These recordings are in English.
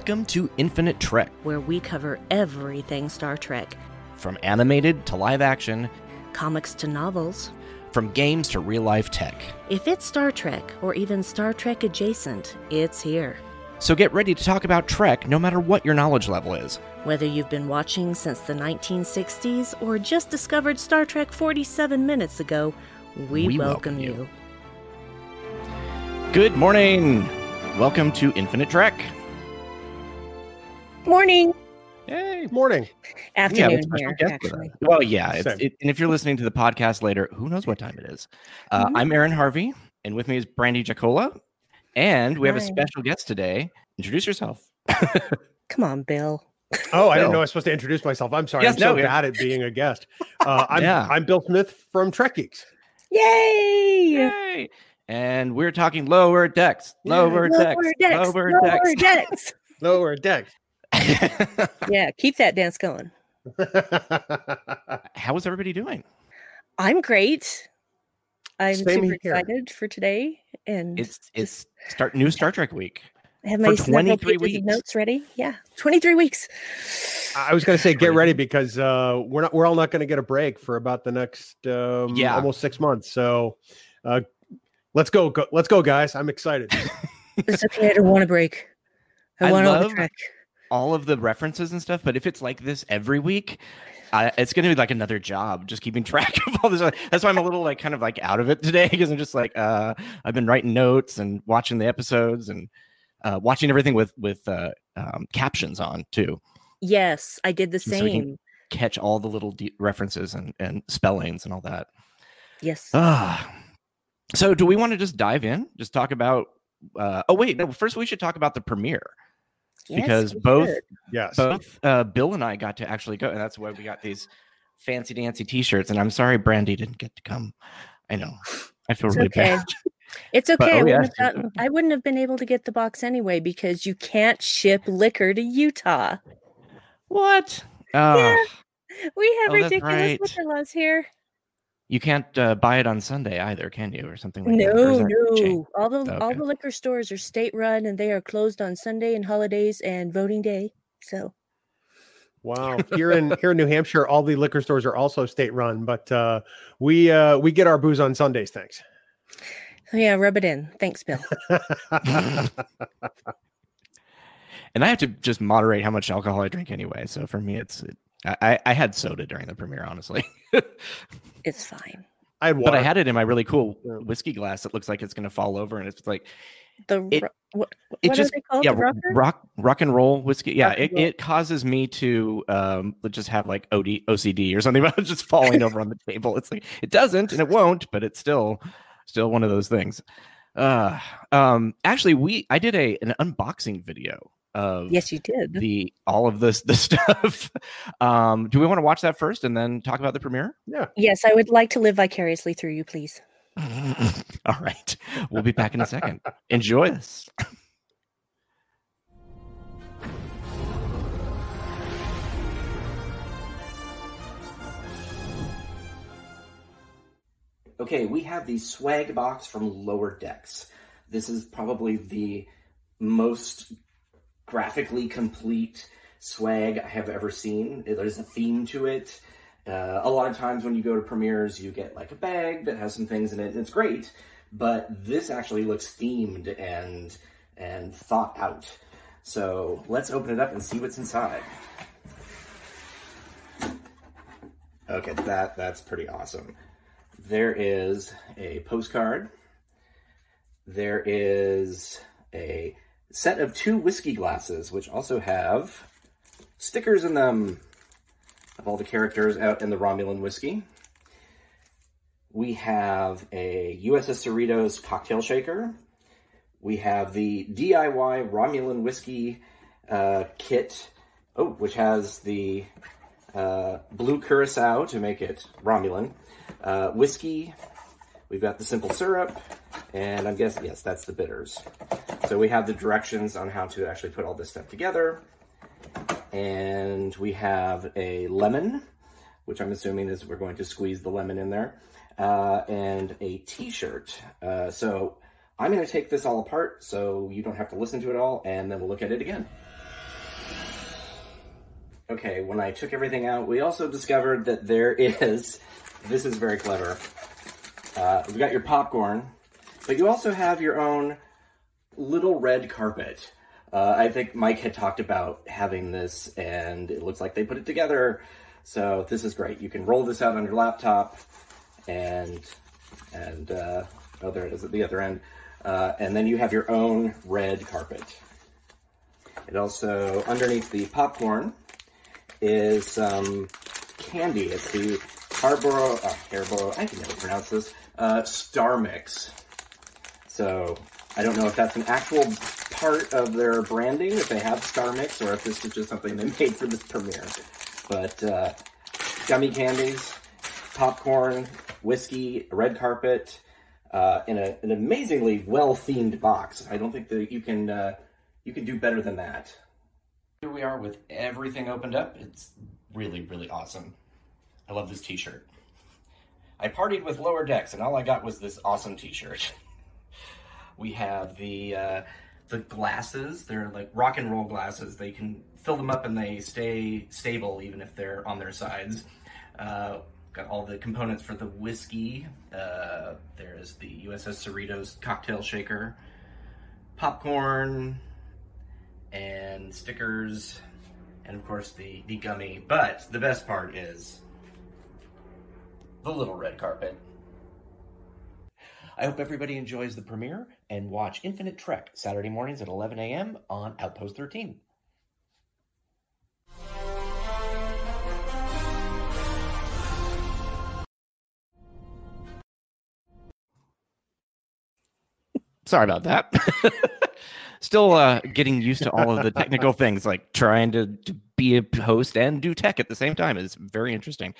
Welcome to Infinite Trek. where we cover everything Star Trek From animated to live action, comics to novels. from games to real life tech. If it's Star Trek or even Star Trek adjacent, it's here. So get ready to talk about Trek no matter what your knowledge level is. Whether you've been watching since the 1960s or just discovered Star Trek 47 minutes ago, we, We welcome, welcome you. you. Good morning. Welcome to Infinite Trek. Morning, Hey. Morning. We have afternoon special here, guest actually. Well, yeah. It's, it, and if you're listening to the podcast later, who knows what time it is? Uh, Mhm. I'm Aaron Harvey, and with me is Brandy Jacola. And we have a special guest today. Introduce yourself. Come on, Bill. Oh, I Bill. didn't know I was supposed to introduce myself. I'm sorry. Yes, I'm so no, yeah. bad at being a guest. Uh, I'm, Yeah. I'm Bill Smith from Trek Geeks. Yay! Yay! And we're talking lower decks. Lower decks. Lower decks. Lower Lower decks. decks. Lower deck. Yeah, keep that dance going. How is everybody doing? I'm great. I'm Same super here. excited for today, and It's it's start new Star Trek week. I have my 23 pages weeks. notes ready. Yeah, 23 weeks. I was going to say, get ready because uh, we're not. We're all not going to get a break for about the next um, Yeah. almost six months. So, uh, let's go, go. Let's go, guys. I'm excited. It's okay. I don't want a break. I, I want all the track. All of the references and stuff, but if it's like this every week, I, it's going to be like another job just keeping track of all this. That's why I'm a little like kind of like out of it today because I'm just like uh I've been writing notes and watching the episodes and uh watching everything with with uh um, captions on too. Yes, I did the So we can- same. Catch all the little de- references and and spellings and all that. Yes. Ah. So do we want to just dive in? Just talk about uh oh wait, no, first we should talk about the premiere. Yes, because we both- should. yes. Both uh Bill and I got to actually go, and that's why we got these fancy dancy t-shirts. And I'm sorry Brandy didn't get to come. I know. I feel It's really okay. bad. It's okay. But, I, oh, yeah, wouldn't have she's gotten- I wouldn't have been able to get the box anyway because you can't ship liquor to Utah. What? Uh, Yeah. We have Oh, ridiculous right. liquor laws here. You can't uh, buy it on Sunday either, can you, or something like that? No, that changed? no. All the all the liquor stores are state run and they are closed on Sunday and holidays and voting day. So Wow. Here in here in New Hampshire, all the liquor stores are also state run, but uh, we uh, we get our booze on Sundays. Thanks. yeah, rub it in. Thanks, Bill. And I have to just moderate how much alcohol I drink anyway. So for me, it's it, I, I- I had soda during the premiere, honestly, It's fine. I had but. I had it in my really cool whiskey glass that looks like it's going to fall over, and it's like The It- ro- what, it what just are they called? yeah the rock rock and roll whiskey. Yeah, Rock it, roll. it causes me to um just have like OD, OCD or something about it just falling over on the table. It's like it doesn't and it won't, but it's still still one of those things. Uh um actually we I did a an unboxing video of yes, you did. the all of this the stuff. um do we want to watch that first and then talk about the premiere? yeah. Yes, I would like to live vicariously through you, please. all right. We'll be back in a second. Enjoy this. Okay, we have the swag box from Lower Decks. This is probably the most graphically complete swag I have ever seen. There's a theme to it. Uh, a lot of times when you go to premieres, you get like a bag that has some things in it, and it's great. But this actually looks themed and and thought out. So let's open it up and see what's inside. Okay, that that's pretty awesome. There is a postcard. There is set of two whiskey glasses, which also have stickers in them of all the characters out in the Romulan whiskey. We have a USS Cerritos cocktail shaker. We have the DIY Romulan whiskey uh, kit, oh, which has the uh, blue curacao to make it Romulan, uh, whiskey. We've got the simple syrup, and I'm guessing yes, that's the bitters. So we have the directions on how to actually put all this stuff together, and we have a lemon, which I'm assuming is we're going to squeeze the lemon in there, uh, and a T-shirt. Uh, so I'm to take this all apart so you don't have to listen to it all, and then we'll look at it again. Okay, when I took everything out, we also discovered that there is. This is very clever. Uh, we've got your popcorn, but you also have your own little red carpet. Uh, I think Mike had talked about having this, and it looks like they put it together. So this is great. You can roll this out on your laptop, and and uh, oh, there it is at the other end. Uh, and then you have your own red carpet. It also underneath the popcorn is some candy. It's the Harborough, uh, Harborough, I can never pronounce this, uh, Star Mix. So I don't know if that's an actual part of their branding, if they have Star Mix, or if this is just something they made for this premiere. But uh, gummy candies, popcorn, whiskey, red carpet, uh, in a, an amazingly well themed box. I don't think that you can uh, you can do better than that. Here we are with everything opened up. It's really really awesome. I love this T-shirt. I partied with Lower Decks, and all I got was this awesome T-shirt. we have the uh, the glasses. They're like rock and roll glasses. They can fill them up and they stay stable even if they're on their sides. Uh, got all the components for the whiskey. Uh, there's the USS Cerritos cocktail shaker, popcorn, and stickers, and of course the, the gummy. But the best part is the little red carpet. I hope everybody enjoys the premiere and watch Infinite Trek Saturday mornings at 11 a.m. on Outpost 13. Sorry about that. Still uh, getting used to all of the technical things, like trying to, to, be a host and do tech at the same time. is very interesting.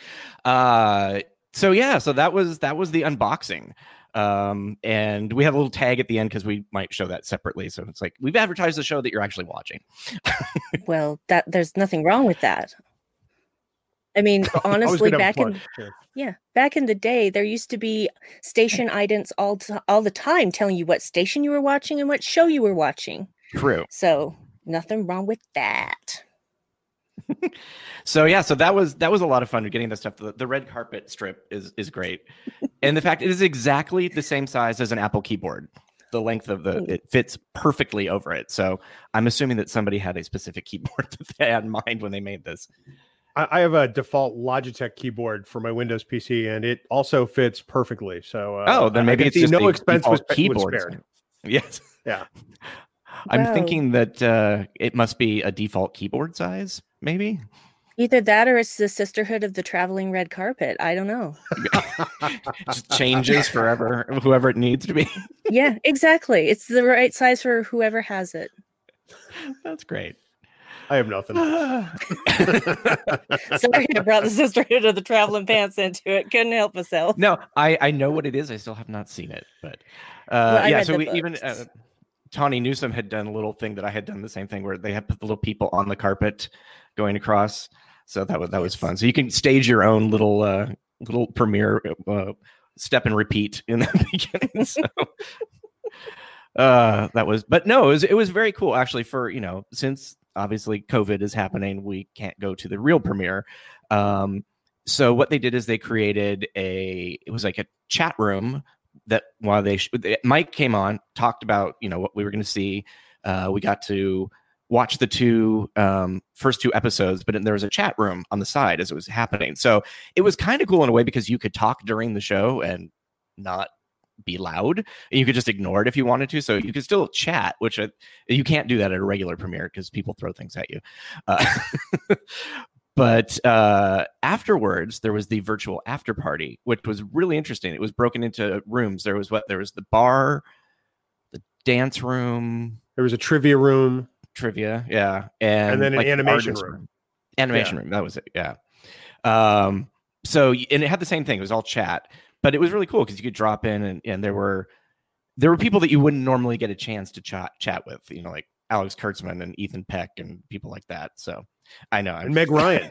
Uh, so yeah, so that was that was the unboxing. Um, and we have a little tag at the end because we might show that separately. So it's like we've advertised the show that you're actually watching. well, that there's nothing wrong with that. I mean, honestly, back in sure. yeah, back in the day, there used to be station idents all t- all the time telling you what station you were watching and what show you were watching. True. So nothing wrong with that. So yeah, so that was that was a lot of fun getting that stuff. The, the red carpet strip is is great, and the fact it is exactly the same size as an Apple keyboard. The length of the it fits perfectly over it. So I'm assuming that somebody had a specific keyboard that they had in mind when they made this. I have a default Logitech keyboard for my Windows PC, and it also fits perfectly. So, uh, oh, then maybe it's just no expense was keyboard. Yes, yeah. I'm wow. thinking that uh, it must be a default keyboard size, maybe. Either that or it's the sisterhood of the traveling red carpet. I don't know. Just changes forever, whoever it needs to be. yeah, exactly. It's the right size for whoever has it. That's great. I have nothing. Sorry, I brought the sisterhood of the traveling pants into it. Couldn't help myself. No, I I know what it is. I still have not seen it, but uh, well, yeah. So we, even uh, Tawny Newsome had done a little thing that I had done the same thing where they had put the little people on the carpet going across. So that was that was fun. So you can stage your own little uh, little premiere uh, step and repeat in the beginning. So uh that was but no it was it was very cool actually for you know since obviously COVID is happening. We can't go to the real premiere. Um, so what they did is they created a it was like a chat room that while they Mike came on talked about you know what we were going to see. Uh, we got to watch the two um, first two episodes, but there was a chat room on the side as it was happening. So it was kind of cool in a way because you could talk during the show and not be loud. You could just ignore it if you wanted to so you could still chat which I, you can't do that at a regular premiere because people throw things at you. Uh, but uh, afterwards there was the virtual after party which was really interesting. It was broken into rooms. There was what? There was the bar the dance room. There was a trivia room trivia yeah and, and then like, an animation room. room. animation yeah. room that was it yeah um so and it had the same thing it was all chat but it was really cool because you could drop in and, and there were there were people that you wouldn't normally get a chance to chat chat with, you know, like Alex Kurtzman and Ethan Peck and people like that. So I know. And Meg Ryan.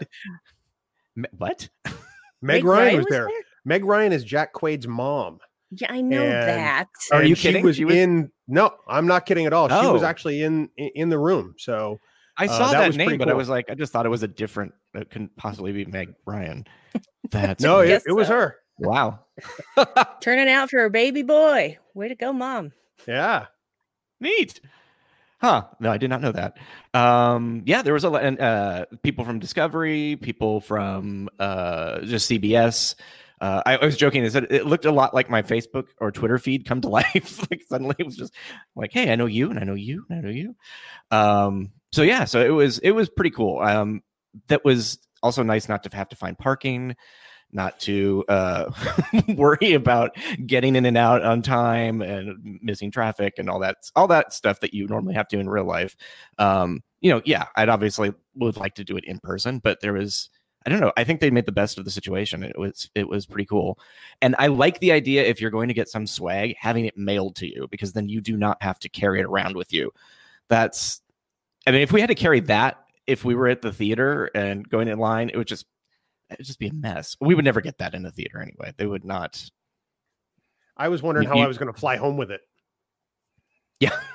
what? Meg, Meg Ryan, Ryan was, was there. there. Meg Ryan is Jack Quaid's mom. Yeah, I know and, that. Are you kidding? She was, she was, in. No, I'm not kidding at all. Oh. She was oh. actually in in the room. So I uh, saw uh, that, that name, cool. but I was like, I just thought it was a different. It couldn't possibly be Meg Ryan. That's no, it, it was her. Wow. Turning out for a baby boy. Way to go, mom. Yeah. Neat. Huh. No, I did not know that. Um, yeah, there was a lot, and uh, people from Discovery, people from uh, just CBS. Uh, I, I, was joking. It said it looked a lot like my Facebook or Twitter feed come to life. like suddenly it was just like, hey, I know you, and I know you, and I know you. Um, so yeah, so it was it was pretty cool. Um, that was also nice not to have to find parking not to uh, worry about getting in and out on time and missing traffic and all that all that stuff that you normally have to do in real life. Um, you know, yeah, I'd obviously would like to do it in person, but there was I don't know. I think they made the best of the situation. It was it was pretty cool, and I like the idea if you're going to get some swag, having it mailed to you because then you do not have to carry it around with you. That's, I mean, if we had to carry that if we were at the theater and going in line, it would just it'd just be a mess. We would never get that in the theater anyway. They would not. I was wondering you, how you, I was going to fly home with it. Yeah.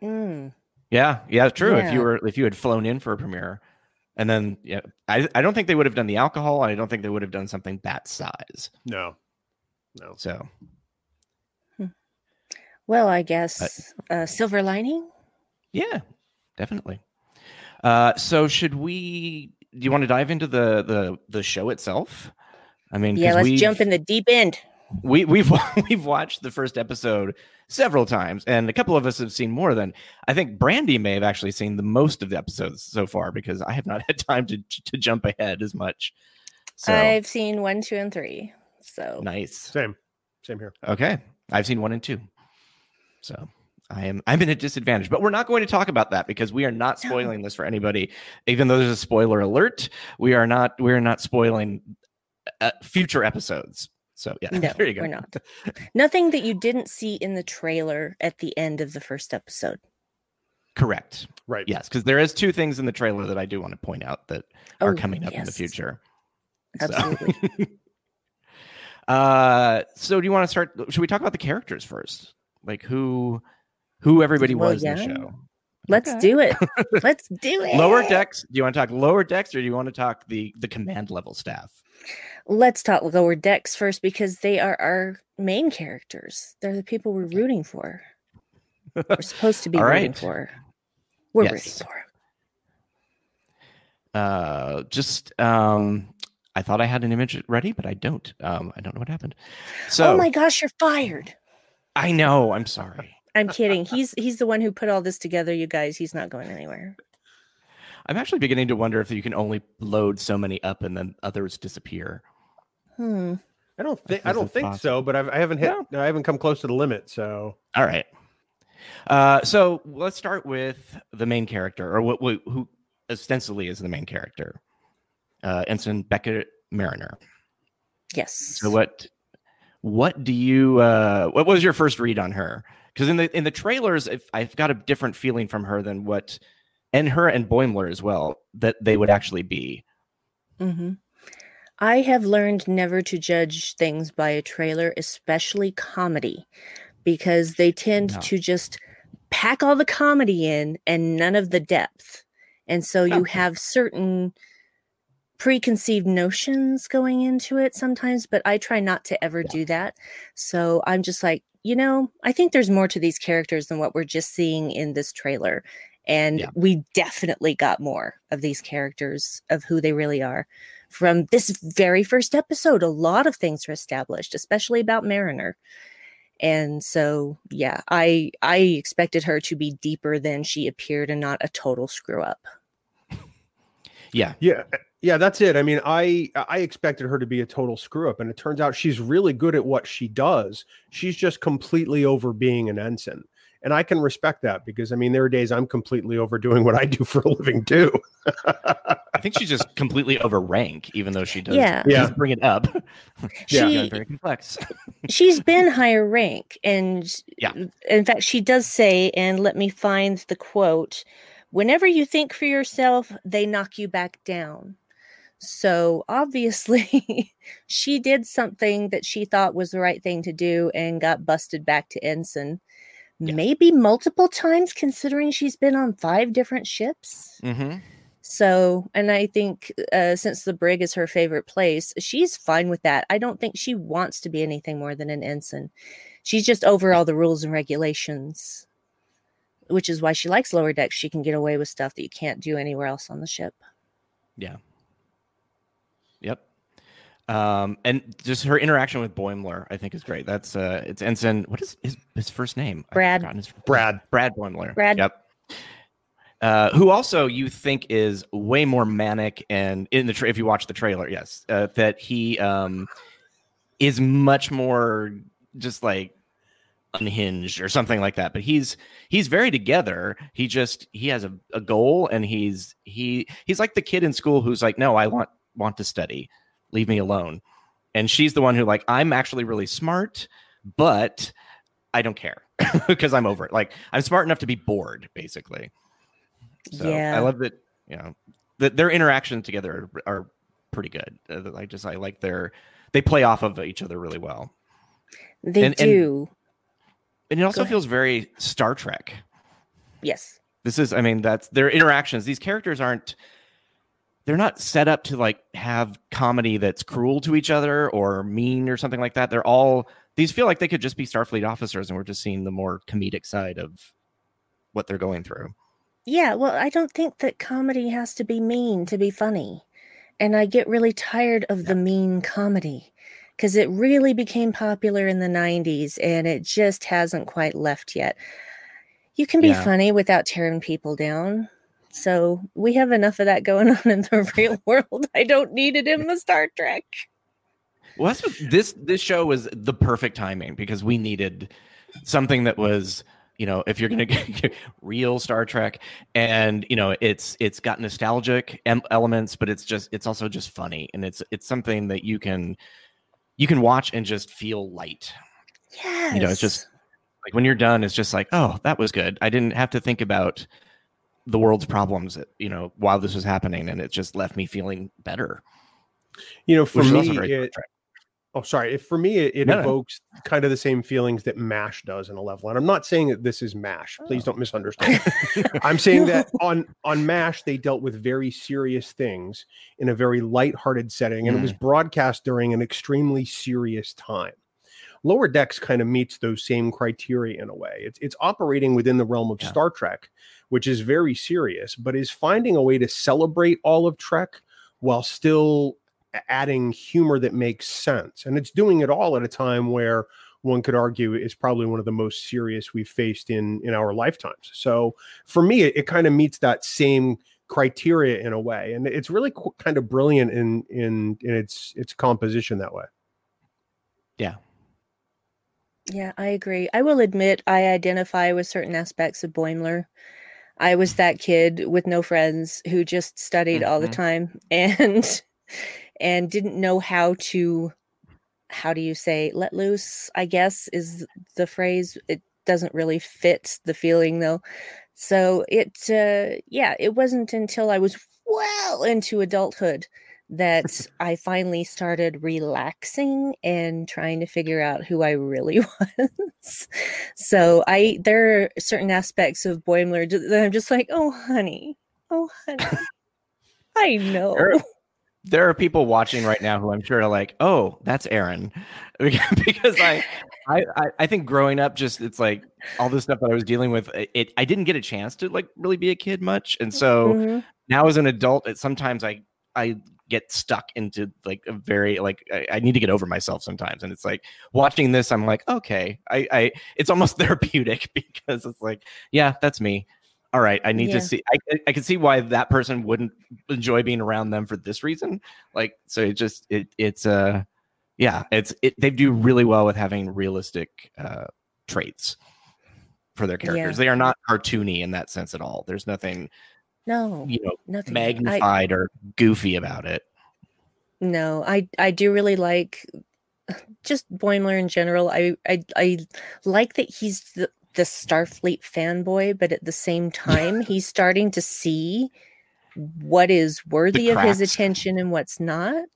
Mm. Yeah, yeah, true. Yeah. If you were if you had flown in for a premiere, and then yeah, I I don't think they would have done the alcohol. I don't think they would have done something that size. No, no. So. Hmm. Well, I guess uh, silver lining. Yeah, definitely. Uh, so should we do you want to dive into the the the show itself? I mean, yeah, let's jump in the deep end. We we've we've watched the first episode several times, and a couple of us have seen more than I think. Brandy may have actually seen the most of the episodes so far because I have not had time to to jump ahead as much. So I've seen one, two, and three. So nice. Same, same here. Okay, I've seen one and two. So I am I'm in a disadvantage, but we're not going to talk about that because we are not spoiling this for anybody. Even though there's a spoiler alert, we are not we're not spoiling uh, future episodes. So yeah, no, there you go. We're not. Nothing that you didn't see in the trailer at the end of the first episode. Correct. Right. Yes, because there is two things in the trailer that I do want to point out that are oh, coming up yes. in the future. Absolutely. So. uh, so do you want to start? Should we talk about the characters first? Like who who everybody well, was yeah. in the show. Let's okay. do it. Let's do it. Lower decks. Do you want to talk lower decks or do you want to talk the the command level staff? Let's talk lower decks first because they are our main characters. They're the people we're rooting for. We're supposed to be rooting right. for. We're yes. rooting for. Uh, just um, I thought I had an image ready, but I don't. Um, I don't know what happened. So, oh my gosh, you're fired. I know. I'm sorry. I'm kidding. He's he's the one who put all this together, you guys. He's not going anywhere. I'm actually beginning to wonder if you can only load so many up and then others disappear. Hmm. I don't think I don't think possible. so, but I've, I haven't hit I haven't come close to the limit. So all right. Uh, so let's start with the main character, or what, what who ostensibly is the main character, uh, Ensign Beckett Mariner. Yes. So what what do you uh, what was your first read on her? because in the in the trailers, if I've got a different feeling from her than what, and her and Boimler as well, that they would actually be. Mm-hmm. I have learned never to judge things by a trailer, especially comedy, because they tend no. to just pack all the comedy in and none of the depth. And so you okay. have certain preconceived notions going into it sometimes, but I try not to ever yeah. do that. So I'm just like, you know, I think there's more to these characters than what we're just seeing in this trailer. And yeah. we definitely got more of these characters of who they really are. From this very first episode, a lot of things are established, especially about Mariner. And so, yeah, I I expected her to be deeper than she appeared and not a total screw up. Yeah. Yeah. Eh, yeah, that's it. I mean, I I expected her to be a total screw up, and it turns out she's really good at what she does. She's just completely over being an ensign, and I can respect that because I mean, there are days I'm completely overdoing what I do for a living too. I think she's just completely over rank, even though she does yeah. yeah. bring it up. She, yeah, very complex. she's been higher rank, and yeah, in fact, she does say, and let me find the quote. Whenever you think for yourself, they knock you back down. So obviously, she did something that she thought was the right thing to do and got busted back to ensign. Yeah. maybe multiple times, considering she's been on five different ships. Mm-hmm. So, and I think uh, since the brig is her favorite place, she's fine with that. I don't think she wants to be anything more than an ensign. She's just over all the rules and regulations, which is why she likes lower decks. She can get away with stuff that you can't do anywhere else on the ship. Yeah. Yep. Um, and just her interaction with Boimler, I think, is great. That's uh, it's ensign. What is his, his first name? Brad. His, Brad. Brad Boimler. Brad. Yep. Uh, who also you think is way more manic and in the tra- if you watch the trailer, yes, uh, that he um, is much more just like unhinged or something like that. But he's he's very together. He just he has a, a goal and he's he he's like the kid in school who's like, no, I want want to study, leave me alone. And she's the one who like I'm actually really smart, but I don't care because I'm over it. Like I'm smart enough to be bored, basically. So yeah. I love that, you know, that their interactions together are, are pretty good. Uh, I just, I like their, they play off of each other really well. They and, do. And, and it also feels very Star Trek. Yes. This is, I mean, that's their interactions. These characters aren't, they're not set up to like have comedy that's cruel to each other or mean or something like that. They're all, these feel like they could just be Starfleet officers and we're just seeing the more comedic side of what they're going through. Yeah, well, I don't think that comedy has to be mean to be funny. And I get really tired of the mean comedy because it really became popular in the 90s and it just hasn't quite left yet. You can be yeah. funny without tearing people down. So we have enough of that going on in the real world. I don't need it in the Star Trek. Well, that's what, this this show was the perfect timing because we needed something that was you know if you're going to get real star trek and you know it's it's got nostalgic em- elements but it's just it's also just funny and it's it's something that you can you can watch and just feel light yes. you know it's just like when you're done it's just like oh that was good i didn't have to think about the world's problems you know while this was happening and it just left me feeling better you know for me it, Oh, sorry. If for me, it, it no, evokes no. kind of the same feelings that MASH does in a level. And I'm not saying that this is MASH. Please oh. don't misunderstand. I'm saying that on on MASH they dealt with very serious things in a very light-hearted setting, and mm. it was mm. broadcast during an extremely serious time. Lower Decks kind of meets those same criteria in a way. It's it's operating within the realm of yeah. Star Trek, which is very serious, but is finding a way to celebrate all of Trek while still adding humor that makes sense. And it's doing it all at a time where one could argue is probably one of the most serious we've faced in in our lifetimes. So for me, it, it kind of meets that same criteria in a way, and it's really qu- kind of brilliant in in in its its composition that way. Yeah. Yeah, I agree. I will admit I identify with certain aspects of Boimler. I was that kid with no friends who just studied mm-hmm. all the mm-hmm. time and and didn't know how to how do you say let loose i guess is the phrase it doesn't really fit the feeling though so it uh yeah it wasn't until i was well into adulthood that i finally started relaxing and trying to figure out who i really was. So i there are certain aspects of boimler that i'm just like oh honey. Oh honey. I know. There are people watching right now who I'm sure are like, "Oh, that's Aaron," because I, I, I think growing up, just it's like all the stuff that I was dealing with. It, I didn't get a chance to like really be a kid much, and so mm-hmm. now as an adult, it, sometimes I, I get stuck into like a very like I, I, need to get over myself sometimes, and it's like watching this, I'm like, okay, I, I, it's almost therapeutic because it's like, yeah, that's me all right, I need yeah. to see. I, I can see why that person wouldn't enjoy being around them for this reason. Like, so it just it it's uh yeah, it's it they do really well with having realistic uh traits for their characters. Yeah. They are not cartoony in that sense at all. There's nothing no you know nothing. magnified I, or goofy about it. No, I I do really like just Boimler in general. I I I like that he's the the Starfleet fanboy, but at the same time, he's starting to see what is worthy of his attention and what's not.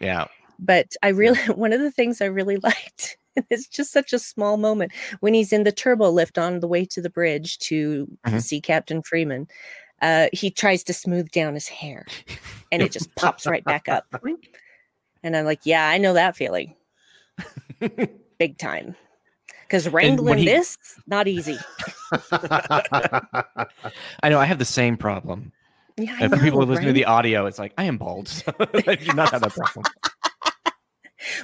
Yeah. But I really, one of the things I really liked it's just such a small moment when he's in the turbo lift on the way to the bridge to mm-hmm. see Captain Freeman. Uh, he tries to smooth down his hair and it just pops right back up. And I'm like, yeah, I know that feeling. Big time. Because wrangling he... this, not easy. I know. I have the same problem. Yeah, I know, for people who listen right? to the audio, it's like I am bald. So I do not have that problem.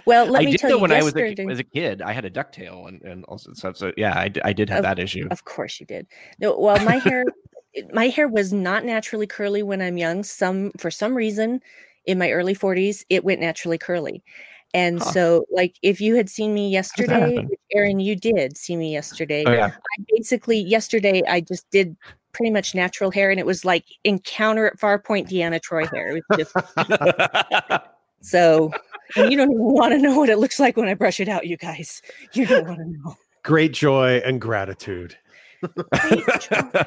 Well, let I me did tell you, when I was a, as a kid, I had a ducktail and, and also stuff. So yeah, I, I did have of, that issue. Of course you did. No, well, my hair, my hair was not naturally curly when I'm young. Some for some reason, in my early 40s, it went naturally curly. And huh. so, like, if you had seen me yesterday, Aaron, you did see me yesterday. Oh, yeah. I basically, yesterday, I just did pretty much natural hair, and it was like encounter at Farpoint Deanna Troy hair. Just... so, and you don't even want to know what it looks like when I brush it out, you guys. You don't want to know. Great joy and gratitude. Great joy and gratitude.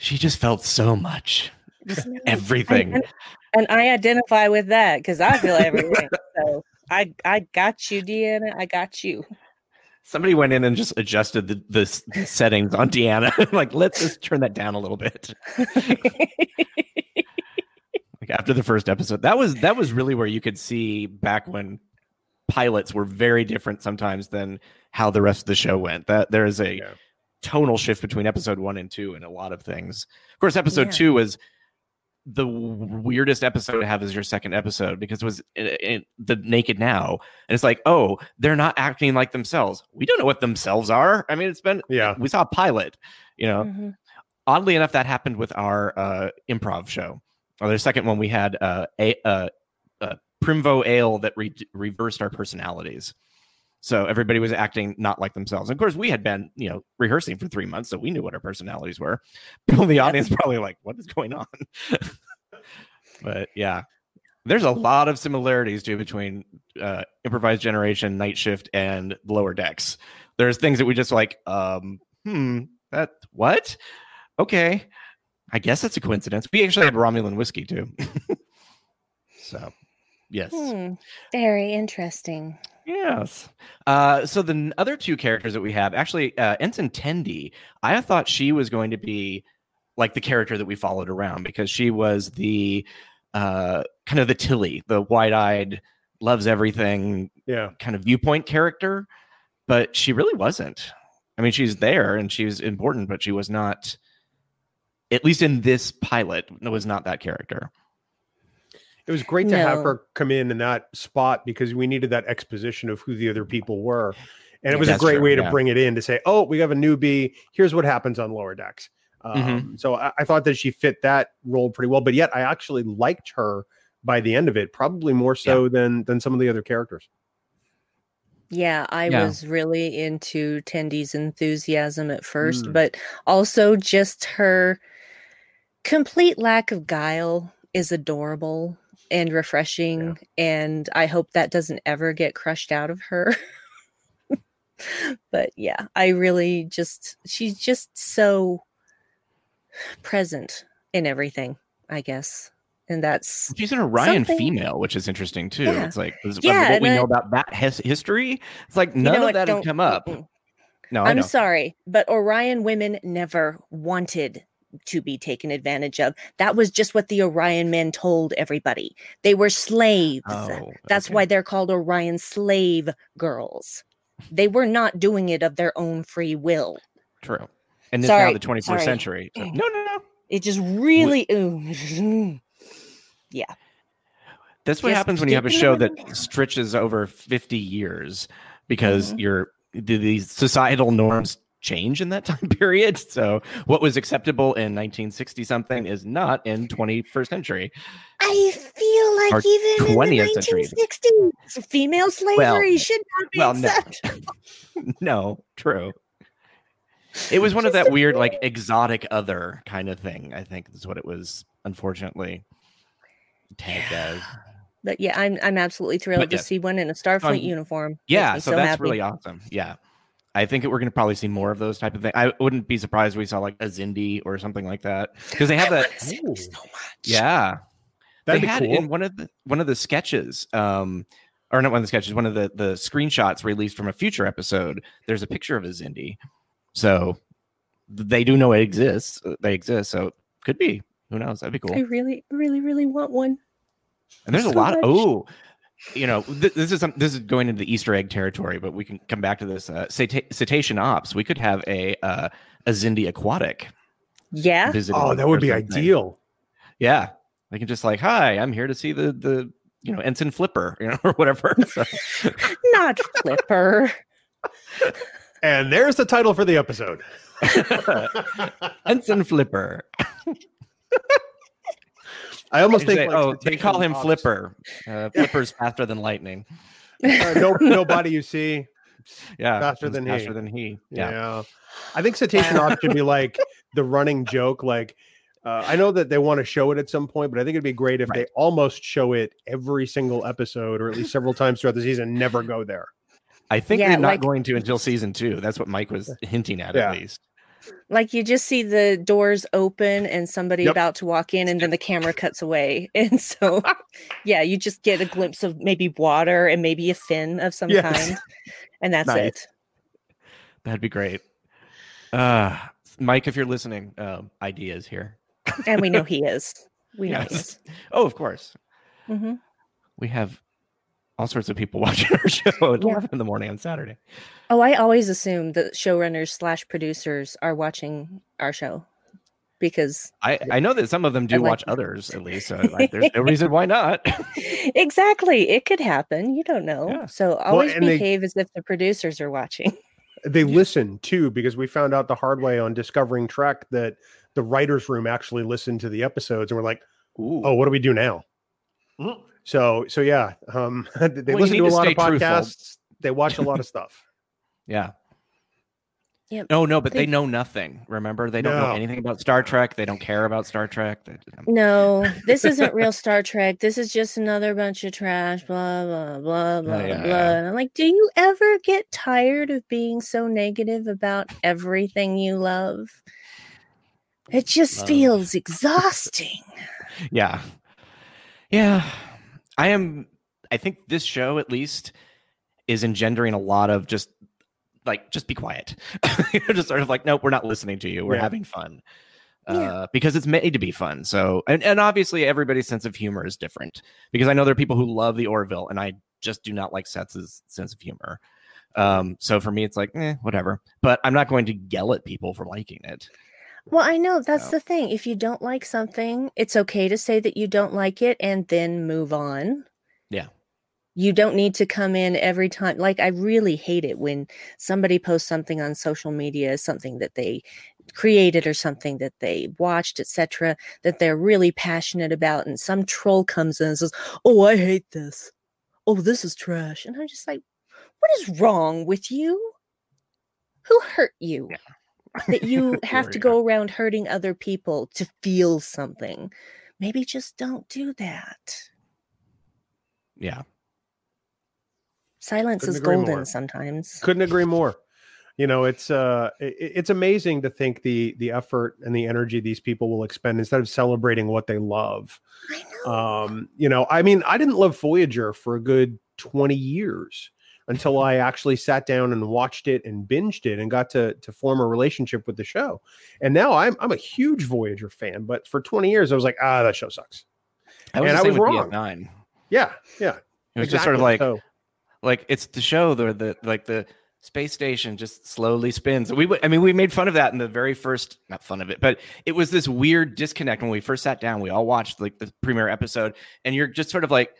She just felt so much. everything. And, and, I identify with that because I feel everything. so I I got you, Deanna. I got you. Somebody went in and just adjusted the, the, the settings on Deanna. like, let's just turn that down a little bit. like after the first episode, that was that was really where you could see back when pilots were very different sometimes than how the rest of the show went. That there is a yeah. Tonal shift between episode one and two and a lot of things. Of course, episode yeah. two was the weirdest episode to have as your second episode because it was in, in the naked now. And it's like oh they're not acting like themselves. We don't know what themselves are. I mean it's been yeah. we saw a pilot you know. Mm-hmm. oddly enough that happened with our uh improv show. Or the second one we had uh, a uh, uh primvo ale that re- reversed our personalities so everybody was acting not like themselves. And of course, we had been, you know, rehearsing for three months, so we knew what our personalities were. People in the audience probably like, "What is going on?" but yeah, there's a lot of similarities too between uh, improvised generation, night shift, and lower decks. There's things that we just like, um, hmm, that what? Okay, I guess that's a coincidence. We actually had Romulan whiskey too. so, yes, hmm, very interesting. Yes. Uh, so the other two characters that we have, actually, uh, Ensign Tendi, I thought she was going to be like the character that we followed around because she was the uh, kind of the Tilly, the wide-eyed, loves everything, yeah, kind of viewpoint character. But she really wasn't. I mean, she's there and she's important, but she was not. At least in this pilot, was not that character. It was great to no. have her come in in that spot because we needed that exposition of who the other people were. And it was a great true, way to yeah. bring it in to say, oh, we have a newbie. Here's what happens on lower decks. Mm-hmm. Um, mm-hmm. So I, I, thought that she fit that role pretty well. But yet I actually liked her by the end of it, probably more so yeah. than than some of the other characters. Yeah, I yeah. was really into Tendi's enthusiasm at first, mm. but also just her complete lack of guile is adorable and refreshing yeah. and i hope that doesn't ever get crushed out of her but yeah i really just she's just so present in everything i guess and that's she's an orion something. female which is interesting too yeah. it's like yeah, what we I, know about that his- history it's like none you know of that has come up no i'm sorry but orion women never wanted to be taken advantage of. That was just what the Orion men told everybody. They were slaves. Oh, That's okay. why they're called Orion slave girls. They were not doing it of their own free will. True. And this Sorry. now the 21st Sorry. century. So, no, no, no. It just really, ooh. yeah. That's what just happens when you have a show that stretches over 50 years because mm-hmm. you're the, these societal norms change in that time period. So what was acceptable in 1960 something is not in 21st century. I feel like or even 20th in the 1960s, century. female slavery well, should not be well, acceptable. No. no, true. It was one of that weird, like exotic other kind of thing. I think is what it was. Unfortunately, tagged as. But yeah, I'm I'm absolutely thrilled but, to see one in a Starfleet um, uniform. Yeah, so, so that's happy. really awesome. Yeah. I think we're going to probably see more of those type of things. I wouldn't be surprised if we saw like a Xindi or something like that because they have that. So yeah, That'd they had cool. in one of the one of the sketches. Um, or not one of the sketches, one of the the screenshots released from a future episode. There's a picture of a Xindi, so they do know it exists. They exist, so could be. Who knows? That'd be cool. I really, really, really want one. And there's so a lot. Of, oh, you know, th- this is this is going into the Easter egg territory, but we can come back to this. Uh, cetacean ops. We could have a uh, a Xindi aquatic. Yeah. Oh, that would be ideal. Yeah, they can just like, hi, I'm here to see the the you know ensign flipper, you know, or whatever. So. Not flipper. and there's the title for the episode. ensign flipper. I almost think. Say, like, oh, they call him Flipper. Uh, Flipper's faster than lightning. Uh, no, nobody you see. Yeah, faster than faster he. than he. Yeah. yeah. I think cetacean ops should be like the running joke. Like, uh, I know that they want to show it at some point, but I think it'd be great if right. they almost show it every single episode, or at least several times throughout the season. Never go there. I think yeah, they're not like, going to until season two. That's what Mike was hinting at, yeah. at least. Like you just see the doors open and somebody yep. about to walk in, and then the camera cuts away. And so, yeah, you just get a glimpse of maybe water and maybe a fin of some yes. kind, and that's nice. it. That'd be great. Uh, Mike, if you're listening, um, ideas here. and we know he is. We know yes. he is. Oh, of course. Mm-hmm. We have all sorts of people watching our show at yeah. 11 in the morning on Saturday. Oh, I always assume that showrunners slash producers are watching our show because I, I know that some of them do like, watch others at least. So like, there's no reason why not. exactly. It could happen. You don't know. Yeah. So always well, behave they, as if the producers are watching. They listen too, because we found out the hard way on discovering Trek that the writer's room actually listened to the episodes and we're like, Ooh. oh, what do we do now? Mm-hmm. So so yeah, um, they well, listen to a lot of podcasts. Truthful. They watch a lot of stuff. Yeah. Yeah. No, no, but they, they know nothing. Remember, they don't no. know anything about Star Trek. They don't care about Star Trek. They, no, this isn't real Star Trek. This is just another bunch of trash. Blah blah blah blah yeah, blah. Yeah. And I'm like, do you ever get tired of being so negative about everything you love? It just love. feels exhausting. Yeah, yeah. I am. I think this show, at least, is engendering a lot of just like just be quiet. just sort of like, nope, we're not listening to you. We're yeah. having fun. Uh, yeah. because it's made to be fun. So, and, and obviously everybody's sense of humor is different because I know there are people who love the Orville and I just do not like Seth's sense of humor. Um, so for me, it's like, eh, whatever, but I'm not going to yell at people for liking it. Well, I know that's so. the thing. If you don't like something, it's okay to say that you don't like it and then move on. Yeah. You don't need to come in every time. Like, I really hate it when somebody posts something on social media, something that they created or something that they watched, etc., that they're really passionate about, and some troll comes in and says, Oh, I hate this. Oh, this is trash. And I'm just like, What is wrong with you? Who hurt you? Yeah that you have to go around hurting other people to feel something. Maybe just don't do that. Yeah. Silence Couldn't is golden more. sometimes. Couldn't agree more. You know, it's uh it, it's amazing to think the the effort and the energy these people will expend instead of celebrating what they love. I know. Um, you know, I mean, I didn't love Voyager for a good 20 years until I actually sat down and watched it and binged it and got to to form a relationship with the show. And now I'm I'm a huge Voyager fan, but for 20 years I was like, ah, that show sucks. I was and I was wrong. DS9. Yeah, yeah. It was exactly. just sort of like so, like it's the show the the like the space station just slowly spins. We I mean we made fun of that in the very first not fun of it, but it was this weird disconnect when we first sat down. We all watched like the premiere episode and you're just sort of like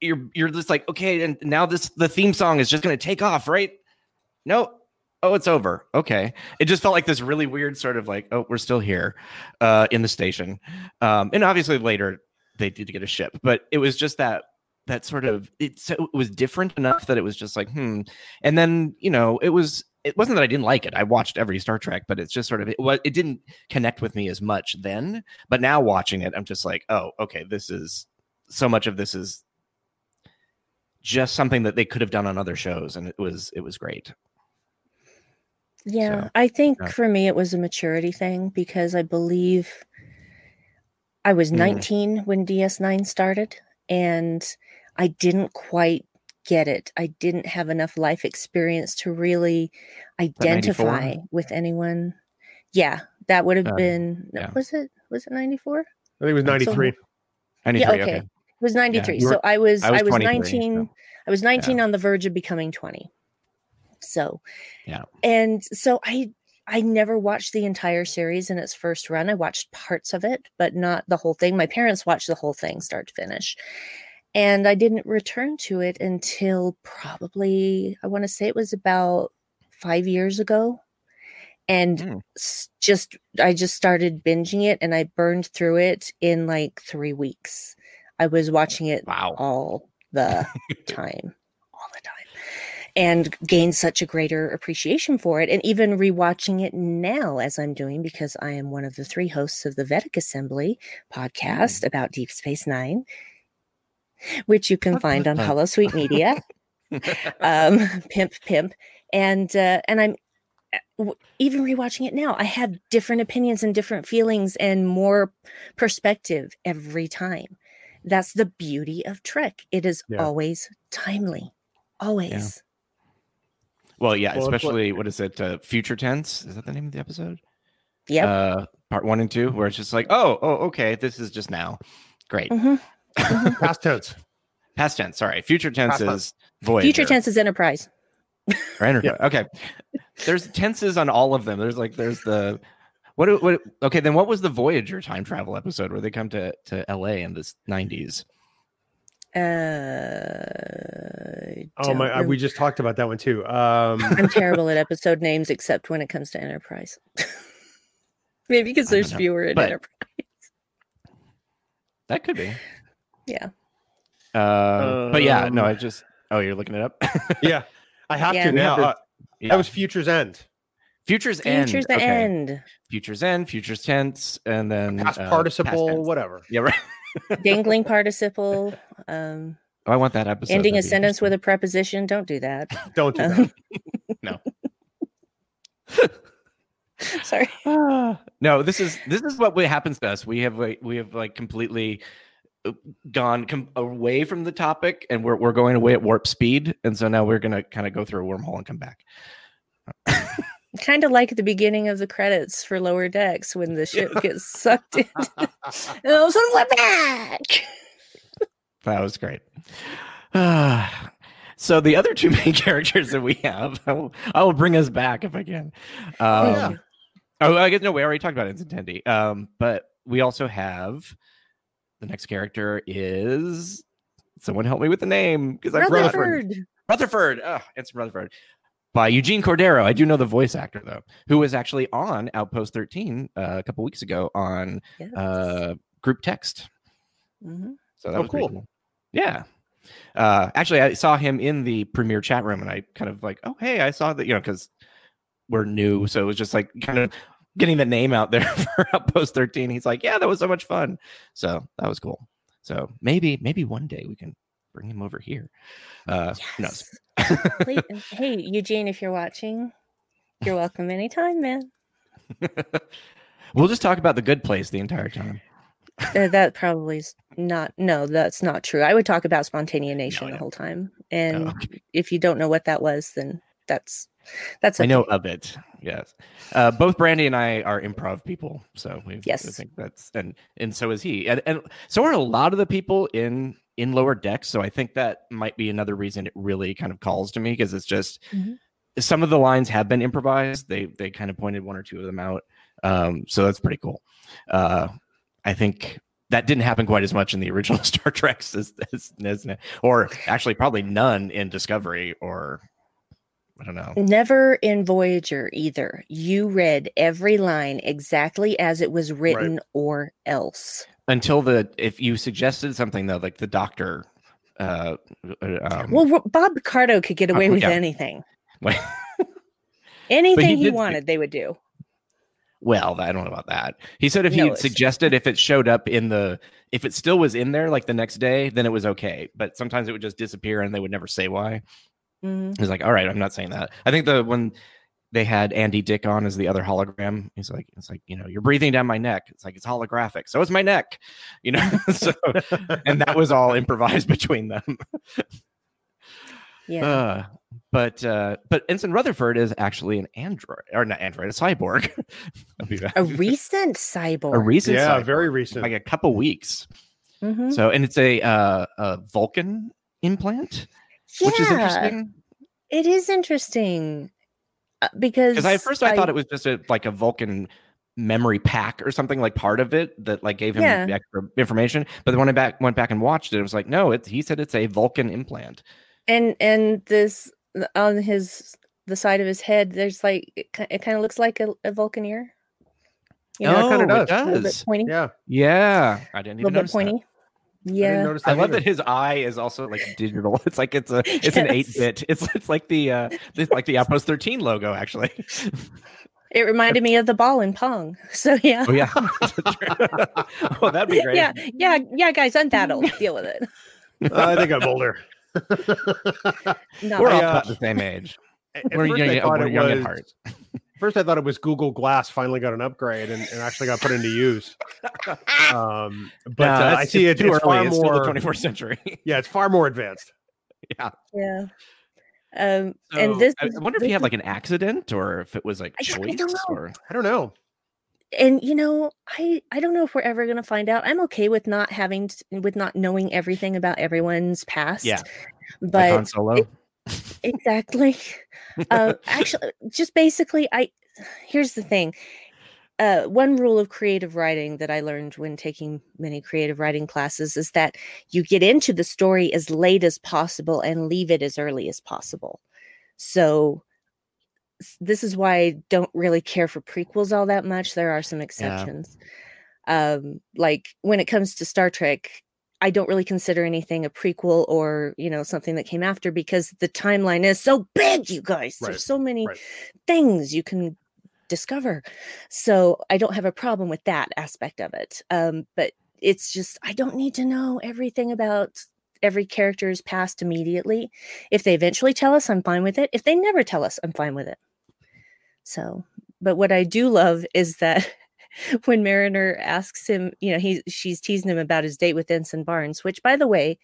you're you're just like okay and now this the theme song is just going to take off right? No oh it's over. Okay. It just felt like this really weird sort of like oh we're still here uh in the station. Um and obviously later they did get a ship but it was just that that sort of it, so it was different enough that it was just like hmm. And then you know it was it wasn't that I didn't like it. I watched every Star Trek, but it's just sort of it, it didn't connect with me as much then. But now watching it, I'm just like, oh, okay, this is so much of this is just something that they could have done on other shows and it was it was great yeah so, i think yeah. for me it was a maturity thing because i believe i was mm. 19 mm. when ds9 started and i didn't quite get it. I didn't have enough life experience to really identify with anyone. Yeah, that would have uh, been. Yeah. Was it? Was it ninety four? I think it was ninety three. So, yeah, okay. okay. Was ninety three. Yeah, so I was I was, I was nineteen. So. I was nineteen yeah. on the verge of becoming twenty. So, yeah. And so I I never watched the entire series in its first run. I watched parts of it, but not the whole thing. My parents watched the whole thing start to finish. And I didn't return to it until probably, I want to say it was about five years ago. And mm. just, I just started binging it and I burned through it in like three weeks. I was watching it wow. all the time all the time, and gained such a greater appreciation for it. And even rewatching it now, as I'm doing, because I am one of the three hosts of the Vedek Assembly podcast mm. about Deep Space Nine, which you can find on Holosuite Media, um, Pimp Pimp, and uh, and I'm uh, even rewatching it now. I have different opinions and different feelings and more perspective every time. That's the beauty of Trek. It is yeah. always timely, always. Well, yeah, well, especially what is it? Uh, future tense is that the name of the episode? Yeah. Uh, part one and two, where it's just like, oh, oh, okay, this is just now. Great. Mm-hmm. Mm-hmm. Past tense. Past tense. Sorry, future tense Past is void. Future tense is Enterprise. Or Enterprise. yeah. Okay. There's tenses on all of them. There's like there's the what, what okay then what was the Voyager time travel episode where they come to to LA in the 90s? Uh, oh my! We just talked about that one too. Um, I'm terrible at episode names, except when it comes to Enterprise. Maybe because there's fewer in Enterprise. That could be. Yeah. Uh, but yeah, no, I um, just. Oh, you're looking it up. yeah, I have yeah. to now. Uh, yeah. That was Future's End. Future's, End. Future's okay. End. Future's End. Future's tense, and then past uh, participle, past whatever. Yeah, right dangling participle. Um, oh, I want that episode. Ending a sentence with a preposition. Don't do that. Don't do um, that. no. Sorry. no, this is this is what happens to us. We have like we have like completely uh, gone com- away from the topic, and we're we're going away at warp speed, and so now we're gonna kind of go through a wormhole and come back kind of like the beginning of the credits for Lower Decks when the ship yeah. gets sucked in. and all of a sudden, we're back. that was great. so the other two main characters that we have, I will, I will bring us back if I can. Um, oh, yeah. oh, I guess no, we already talked about Ensign Um, but we also have the next character is someone help me with the name because I Rutherford. Rutherford. Oh, it's Rutherford by Eugene Cordero. I do know the voice actor though, who was actually on Outpost 13 uh, a couple weeks ago on yes. uh, group text. Mm-hmm. So that oh, was cool. cool. Yeah. Uh, actually, I saw him in the premiere chat room, and I kind of like, oh hey, I saw that you know because we're new, so it was just like kind of getting the name out there for Outpost 13. He's like, yeah, that was so much fun. So that was cool. So maybe maybe one day we can bring him over here. Uh, yes. hey, Eugene, if you're watching, you're welcome anytime, man. we'll just talk about the good place the entire time. Uh, that probably is not. No, that's not true. I would talk about Spontaneanation no, the whole time, and oh, okay. if you don't know what that was, then that's that's. Okay. I know of it. Yes, uh, both Brandy and I are improv people, so we yes, I think that's and and so is he, and and so are a lot of the people in in lower decks. So I think that might be another reason it really kind of calls to me because it's just mm-hmm. some of the lines have been improvised. They they kind of pointed one or two of them out. Um, so that's pretty cool. Uh, I think that didn't happen quite as much in the original Star Treks as, as, as or actually probably none in Discovery or I don't know. Never in Voyager either. You read every line exactly as it was written right. or else until the if you suggested something though, like the doctor. Uh, uh um, well, Bob Picardo could get away uh, with yeah. anything. anything he, he wanted, they would do. Well, I don't know about that. He said if no, he suggested if it showed up in the if it still was in there like the next day, then it was okay. But sometimes it would just disappear and they would never say why. Mm-hmm. He's like, all right, I'm not saying that. I think the when they had Andy Dick on as the other hologram. He's like, it's like, you know, you're breathing down my neck. It's like it's holographic. So is my neck, you know. so and that was all improvised between them. Yeah. Uh, but uh, but Ensign Rutherford is actually an android or not android, a cyborg. a recent cyborg. A recent, yeah, cyborg, very recent, like a couple weeks. Mm-hmm. So, and it's a uh, a Vulcan implant, yeah, which is interesting. It is interesting Uh, because because at first I, I, thought it was just a like a Vulcan memory pack or something like part of it that like gave him yeah. extra information. But then when I back went back and watched it, it was like no, it, he said it's a Vulcan implant and and this uh, on his the side of his head there's like it, it kind of looks like a, a vulcan ear you know, oh, it kind of does. It does. A little bit pointy. Yeah. Yeah. I didn't even notice pointy. That. Yeah. I, I love that his eye is also like digital. It's like it's a it's yes. an eight bit. It's it's like the uh it's like the Outpost 13 logo actually. It reminded me of the ball in Pong. So yeah. Oh yeah. oh, that'd be great. Yeah, yeah, yeah, guys. I'm that old. Deal with it. Uh, I think I'm older. no, We're all about the same age. We're young, we're young at heart. First, I thought it was Google Glass finally got an upgrade and, and actually got put into use. Um, but no, uh, I see it, too it's early. Far it's more, the 24th century. yeah, it's far more advanced. Yeah. Yeah. Um, so, and this, I wonder if he had like an accident or if it was like choice I or I don't know and you know i i don't know if we're ever going to find out i'm okay with not having to, with not knowing everything about everyone's past yeah but Solo. It, exactly uh actually just basically i here's the thing uh, one rule of creative writing that I learned when taking many creative writing classes is that you get into the story as late as possible and leave it as early as possible. So this is why I don't really care for prequels all that much. There are some exceptions. Yeah. Um, like when it comes to Star Trek, I don't really consider anything a prequel or you know something that came after because the timeline is so big, you guys. Right. There's so many right. things you can discover. So I don't have a problem with that aspect of it. Um, but it's just I don't need to know everything about every character's past immediately. If they eventually tell us, I'm fine with it. If they never tell us, I'm fine with it. So, but what I do love is that when Mariner asks him, you know, he she's teasing him about his date with Ensign Barnes, which by the way,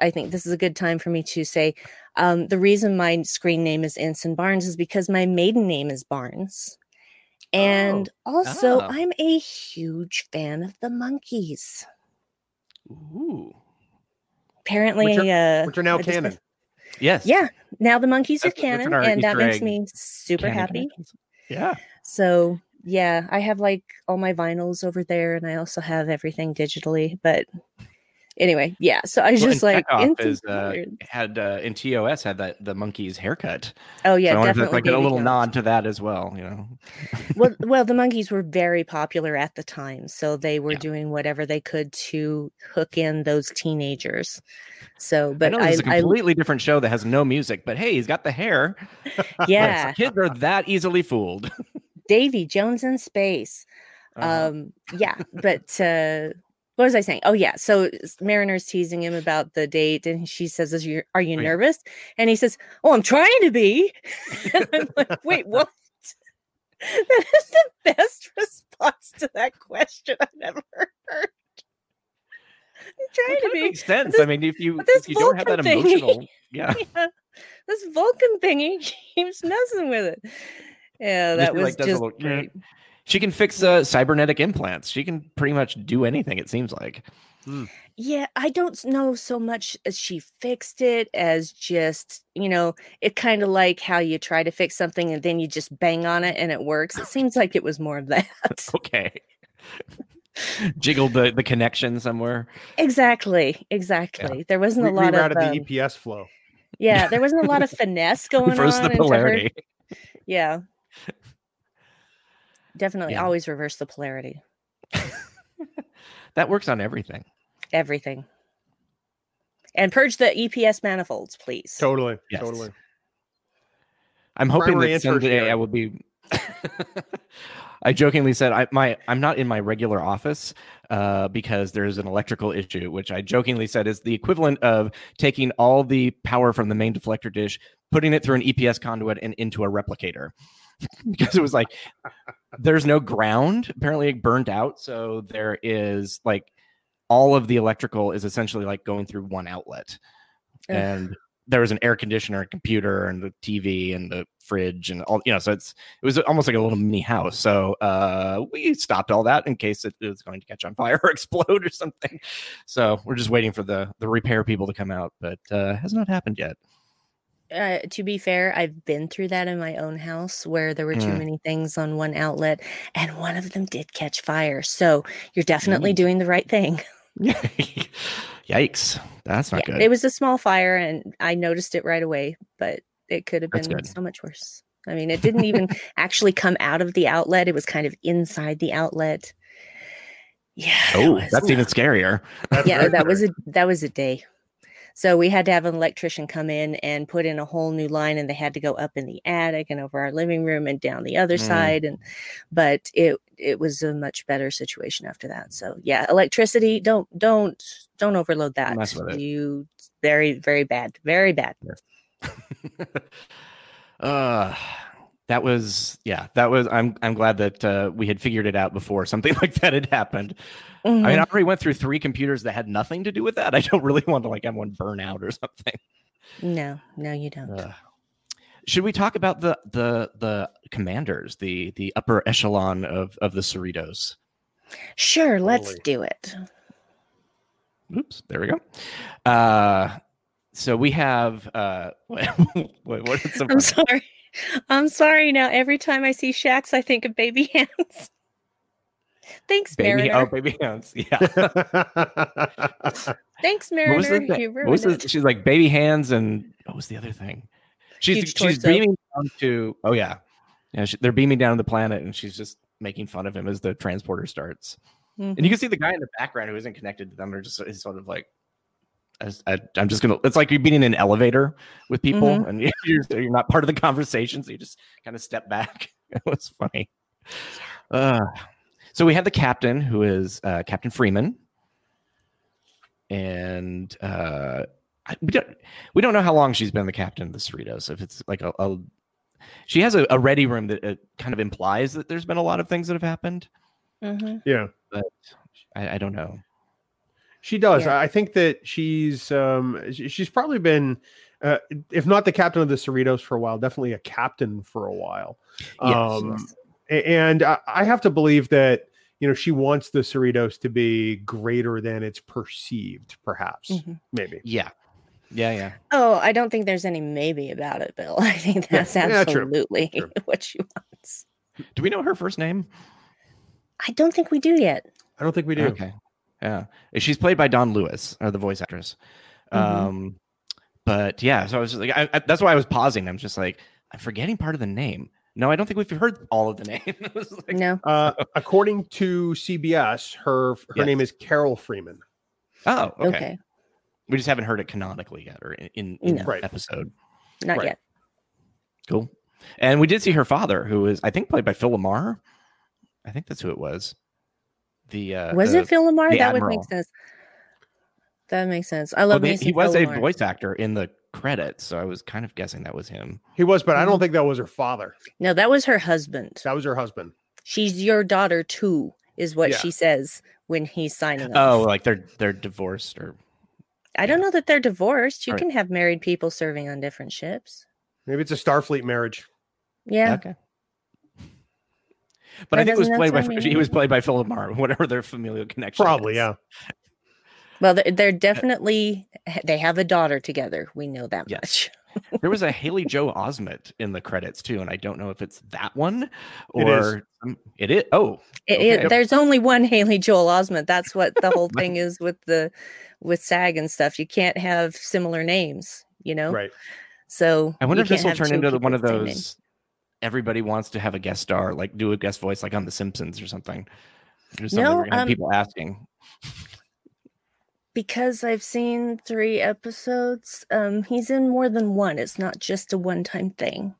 I think this is a good time for me to say um, the reason my screen name is Ensign Barnes is because my maiden name is Barnes. And oh. also, oh. I'm a huge fan of the Monkees. Ooh. Apparently, which are, uh, which are now canon. Yes. Yeah. Now the Monkees are canon, and that makes me super happy. Yeah. So yeah, I have like all my vinyls over there, and I also have everything digitally. But anyway, yeah. So I just well, like is, uh, had uh, in TOS had that the Monkees' haircut. Oh yeah, so definitely. Like a little nod to that as well, you know. well, well, the Monkees were very popular at the time, so they were yeah. doing whatever they could to hook in those teenagers. So, but I it's a completely I, different show that has no music. But hey, he's got the hair. Yeah, kids are that easily fooled. Davy Jones in space. Uh-huh. Um, yeah, but uh, what was I saying? Oh yeah, so Mariner's teasing him about the date, and she says, "Are you, are you nervous?" And he says, "Oh, I'm trying to be." and I'm like, "Wait, what?" that is the best response to that question I've ever heard trying well, to make sense. This, I mean, if you if you don't have that emotional, thingy, yeah. yeah. this Vulcan thingy keeps messing with it. Yeah, that was like, just little, great. She can fix uh, cybernetic implants. She can pretty much do anything. It seems like. Hmm. Yeah, I don't know so much as she fixed it as just, you know, it kind of like how you try to fix something and then you just bang on it and it works. It seems like it was more of that. okay jiggled the, the connection somewhere. Exactly. Exactly. Yeah. There wasn't a lot of um, the EPS flow. Yeah, there wasn't a lot of finesse going reverse on. Reverse the polarity. Yeah. Definitely yeah. always reverse the polarity. that works on everything. Everything. And purge the EPS manifolds, please. Totally. Yes. Totally. I'm hoping Primary that someday I will be I jokingly said I my I'm not in my regular office uh, because there's an electrical issue, which I jokingly said is the equivalent of taking all the power from the main deflector dish, putting it through an EPS conduit and into a replicator. because it was like there's no ground. Apparently it burned out, so there is like all of the electrical is essentially like going through one outlet. And there was an air conditioner, and computer, and the TV, and the fridge, and all you know. So it's it was almost like a little mini house. So uh, we stopped all that in case it was going to catch on fire or explode or something. So we're just waiting for the the repair people to come out, but uh, has not happened yet. Uh, to be fair, I've been through that in my own house where there were too mm. many things on one outlet, and one of them did catch fire. So you're definitely mm. doing the right thing. Yikes. That's not yeah, good. It was a small fire and I noticed it right away, but it could have been so much worse. I mean, it didn't even actually come out of the outlet. It was kind of inside the outlet. Yeah. Oh, that's even scarier. yeah, that was a that was a day. So we had to have an electrician come in and put in a whole new line, and they had to go up in the attic and over our living room and down the other mm. side. And but it it was a much better situation after that. So yeah, electricity don't don't don't overload that. You very very bad, very bad. uh that was yeah that was i'm i'm glad that uh, we had figured it out before something like that had happened mm-hmm. i mean i already went through three computers that had nothing to do with that i don't really want to like have one burn out or something no no you don't uh, should we talk about the the the commanders the the upper echelon of of the cerritos sure let's Holy. do it oops there we go uh so we have uh what, what, what i'm sorry I'm sorry now. Every time I see Shaxs, I think of baby hands. Thanks, baby, Mariner. Oh, baby hands. Yeah. Thanks, Mariner. What was the thing? What was the, she's like baby hands, and what was the other thing? She's Huge she's torso. beaming down to. Oh yeah, yeah. She, they're beaming down to the planet, and she's just making fun of him as the transporter starts. Mm-hmm. And you can see the guy in the background who isn't connected to them. They're just is sort of like I, am just gonna. It's like you're being in an elevator with people, mm-hmm. and you're, you're not part of the conversation, so you just kind of step back. it was funny. Uh, so we have the captain, who is uh, Captain Freeman, and uh, we don't we don't know how long she's been the captain of the Cerritos. If it's like a, a she has a, a, ready room that uh, kind of implies that there's been a lot of things that have happened. Mm-hmm. Yeah, but I, I don't know. She does. Yeah. I think that she's um she's probably been uh, if not the captain of the Cerritos for a while, definitely a captain for a while. Yes, um, yes. And I have to believe that you know she wants the Cerritos to be greater than it's perceived, perhaps, mm-hmm. maybe. Yeah, yeah, yeah. Oh, I don't think there's any maybe about it, Bill. I think that's yeah, absolutely yeah, what she wants. Do we know her first name? I don't think we do yet. I don't think we do. Okay. Yeah, she's played by Dawnn Lewis, or the voice actress. Mm-hmm. Um, but yeah, so I was like, I, I, that's why I was pausing. I'm just like, I'm forgetting part of the name. No, I don't think we've heard all of the name. like, no. Uh, according to CBS, her her yes. name is Carol Freeman. Oh, okay. okay. We just haven't heard it canonically yet, or in, in no. right. episode. Not right. yet. Cool. And we did see her father, who is I think played by Phil LaMarr. I think that's who it was the uh, was the, it Phil LaMarr? That Admiral. would make sense. That makes sense. I love. Well, they, he was Phil a LaMarr. voice actor in the credits, so I was kind of guessing that was him. He was, but I don't mm-hmm. think that was her father. No, that was her husband. That was her husband. She's your daughter too, is what yeah. she says when he's signing. Oh, like they're they're divorced or. I don't know that they're divorced. You can have married people serving on different ships. Maybe it's a Starfleet marriage. Yeah. Okay. But that I think it was played by he was played by Phil LaMarr, whatever their familial connection. Probably, is. yeah. Well, they're definitely they have a daughter together. We know that yes. much. there was a Haley Joel Osment in the credits too, and I don't know if it's that one or it is. it is. Oh, it, okay. it, there's only one Haley Joel Osment. That's what the whole thing is with the with SAG and stuff. You can't have similar names, you know. Right. So I wonder if this will turn into one of those everybody wants to have a guest star, like do a guest voice, like on The Simpsons or something. There's no, um, people asking. Because I've seen three episodes, um, he's in more than one. It's not just a one-time thing.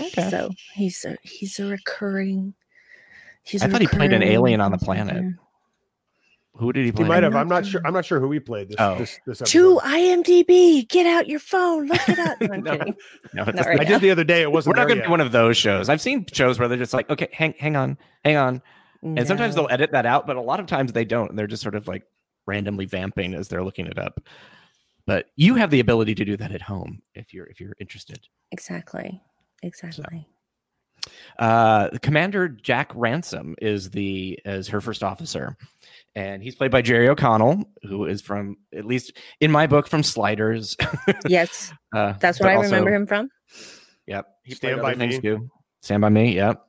Okay. So he's a he's a recurring. He's. I thought he played an alien on the planet. Who did he play? He might have. I'm not sure. I'm not sure who he played. This, oh. this, this To IMDb. Get out your phone. Look it up. No, I'm no, kidding. No, right I did the other day. It wasn't. We're not going to do one of those shows. I've seen shows where they're just like, okay, hang, hang on, hang on, no. and sometimes they'll edit that out, but a lot of times they don't. They're just sort of like randomly vamping as they're looking it up. but you have the ability to do that at home if you're if you're interested. Exactly. Exactly. So, uh, Commander Jack Ransom is the is her first officer, and he's played by Jerry O'Connell, who is from at least in my book from Sliders. yes, uh, that's what I also, remember him from. Yep, he Stand by me. Too. Stand by me. Yep.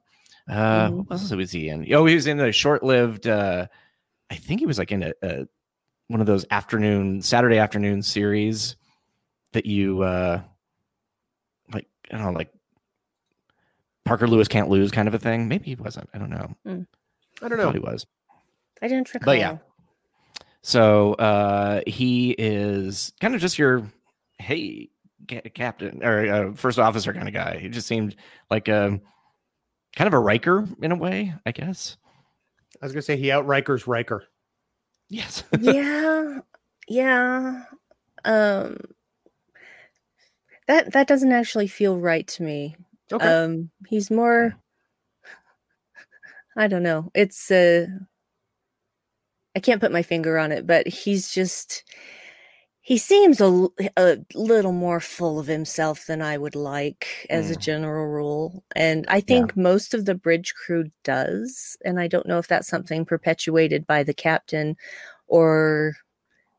Uh, mm-hmm. What else was he in? Oh, he was in the short-lived. Uh, I think he was like in a, a one of those afternoon Saturday afternoon series that you uh like I don't know like Parker Lewis can't lose kind of a thing. Maybe he wasn't. I don't know. Mm. I don't know. he was. I didn't recall. But yeah. So uh he is kind of just your hey captain or uh, first officer kind of guy. He just seemed like a um, kind of a Riker in a way, I guess. I was gonna say he out Rikers Riker. Yes. yeah. Yeah. Um that that doesn't actually feel right to me. Okay. Um he's more I don't know. It's uh I can't put my finger on it, but he's just he seems a, a little more full of himself than I would like as mm. a general rule. And I think yeah. most of the bridge crew does. And I don't know if that's something perpetuated by the captain or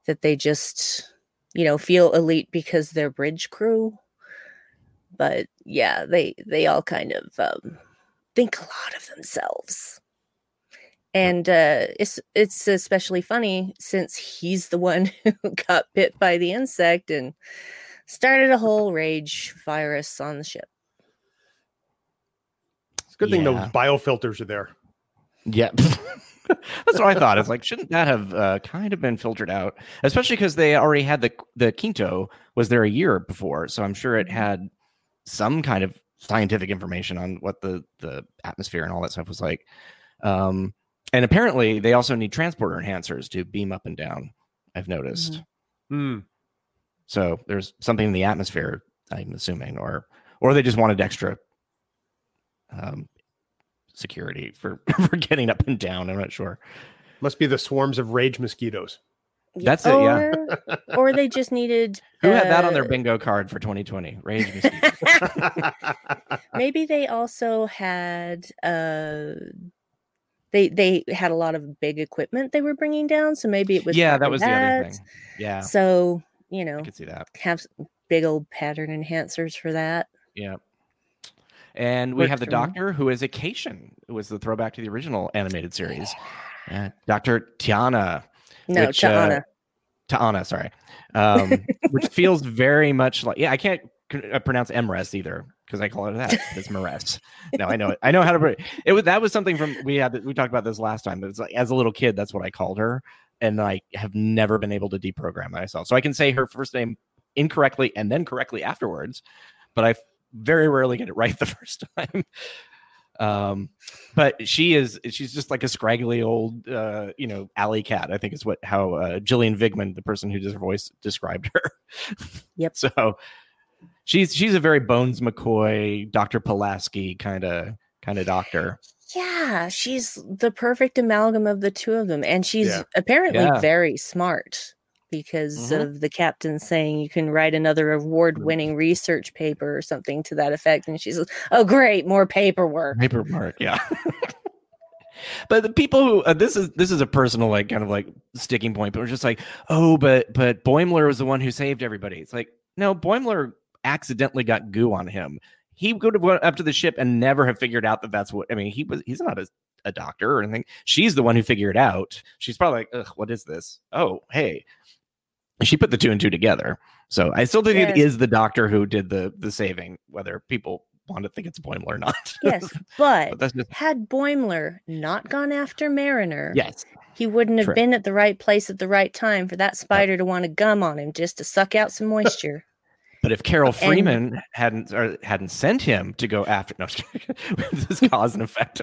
that they just, you know, feel elite because they're bridge crew. But yeah, they they all kind of um, think a lot of themselves and uh, it's it's especially funny since he's the one who got bit by the insect and started a whole rage virus on the ship. It's a good yeah. thing those biofilters are there. Yeah. That's what I thought. It's like, shouldn't that have uh, kind of been filtered out? Especially because they already had the the Quinto was there a year before, so I'm sure it mm-hmm. had some kind of scientific information on what the the atmosphere and all that stuff was like. Um, and apparently, they also need transporter enhancers to beam up and down. I've noticed. Mm-hmm. So there's something in the atmosphere. I'm assuming, or or they just wanted extra um, security for for getting up and down. I'm not sure. Must be the swarms of rage mosquitoes. That's or, it, yeah. or they just needed. Who uh, had that on their uh, bingo card for 2020? Rage mosquitoes. Maybe they also had uh, they they had a lot of big equipment they were bringing down so maybe it was yeah that was that. the other thing. Yeah. So you know I could see that. have big old pattern enhancers for that. Yeah and we have the doctor who is a Caitian who was the throwback to the original animated series. Uh, Dr. Tiana no which, Tiana uh, Tiana. Sorry. Um, which feels very much like yeah I can't uh, pronounce MRES either because I call it that. It's Maress. no, I know it. I know how to. It was that was something from we had. We talked about this last time. It's like as a little kid, that's what I called her, and I have never been able to deprogram myself. So I can say her first name incorrectly and then correctly afterwards, but I very rarely get it right the first time. Um, but she is she's just like a scraggly old uh, you know, alley cat, I think is what how uh Gillian Vigman, the person who does her voice, described her. Yep. so she's she's a very Bones McCoy, Dr. Pulaski kind of kind of doctor. Yeah, she's the perfect amalgam of the two of them. And she's yeah. apparently yeah. very smart because mm-hmm. of the captain saying you can write another award winning research paper or something to that effect. And she's like, oh, great, more paperwork. Paperwork, yeah. but the people who uh, this is this is a personal like kind of like sticking point but we're just like oh but but boimler was the one who saved everybody it's like no boimler accidentally got goo on him. He would have went up to the ship and never have figured out that that's what I mean. He was he's not a, a doctor or anything. She's the one who figured it out. She's probably like, Ugh, what is this? Oh, hey. She put the two and two together. So I still think yes. it is the doctor who did the the saving, whether people want to think it's Boimler or not. yes, but, but just... had Boimler not gone after Mariner, yes, he wouldn't have True. been at the right place at the right time for that spider yep. to want to gum on him just to suck out some moisture. But if Carol Freeman and, hadn't or hadn't sent him to go after, no, this is cause and effect.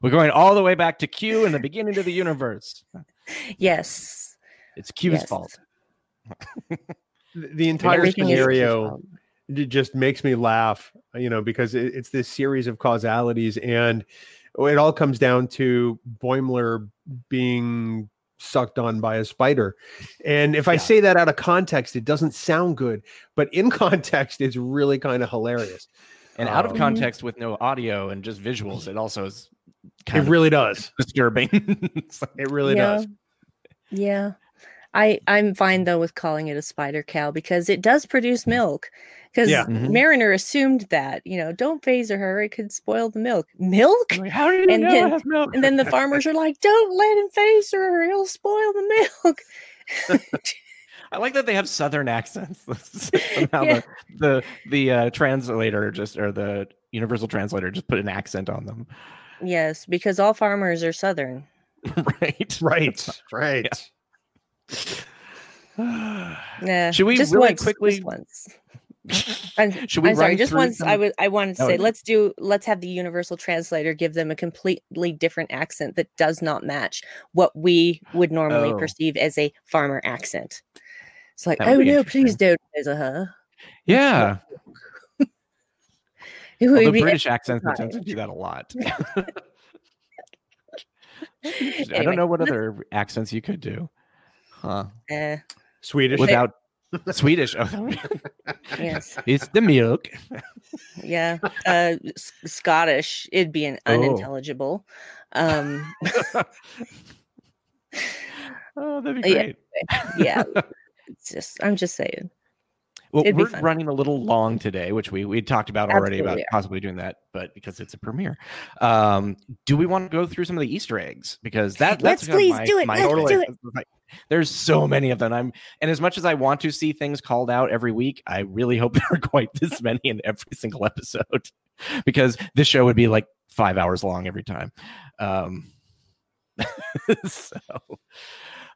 We're going all the way back to Q in the beginning of the universe. Yes, it's Q's yes. fault. the entire scenario just makes me laugh, you know, because it's this series of causalities, and it all comes down to Boimler being sucked on by a spider. And if I say that out of context, it doesn't sound good, but in context, it's really kind of hilarious. And out of um, context with no audio and just visuals, it also is. it really does disturbing. it really yeah. does. Yeah. I I'm fine though with calling it a spider cow because it does produce milk. Because yeah. mm-hmm. Mariner assumed that you know, don't phase her; it could spoil the milk. Milk? Like, How do you and know then, it has milk? and then the farmers are like, "Don't let him phase her; he'll spoil the milk." I like that they have southern accents. Somehow yeah. the the, the uh, translator just or the universal translator just put an accent on them. Yes, because all farmers are southern. right. Right. Right. Yeah. Yeah. Should we just really once, quickly? Just once. I'm, Should we I'm sorry, just once I was I wanted to oh, say let's do let's have the universal translator give them a completely different accent that does not match what we would normally oh. perceive as a farmer accent. It's like, oh no, please don't her. Yeah. well, the British accents tend to do that a lot. anyway, I don't know what other accents you could do. Huh. Uh, Swedish. Without Swedish. Oh. yes. It's the milk. yeah. Uh, S- Scottish. It'd be an oh. unintelligible. Um, oh, that'd be great. Yeah. yeah. It's just, I'm just saying. Well, It'd we're running a little long today, which we we talked about already Absolutely. about possibly doing that, but because it's a premiere, um, do we want to go through some of the Easter eggs? Because that let's please my, do it. Let's do it. There's so many of them. I'm and as much as I want to see things called out every week, I really hope there are quite this many in every single episode, because this show would be like five hours long every time. Um, so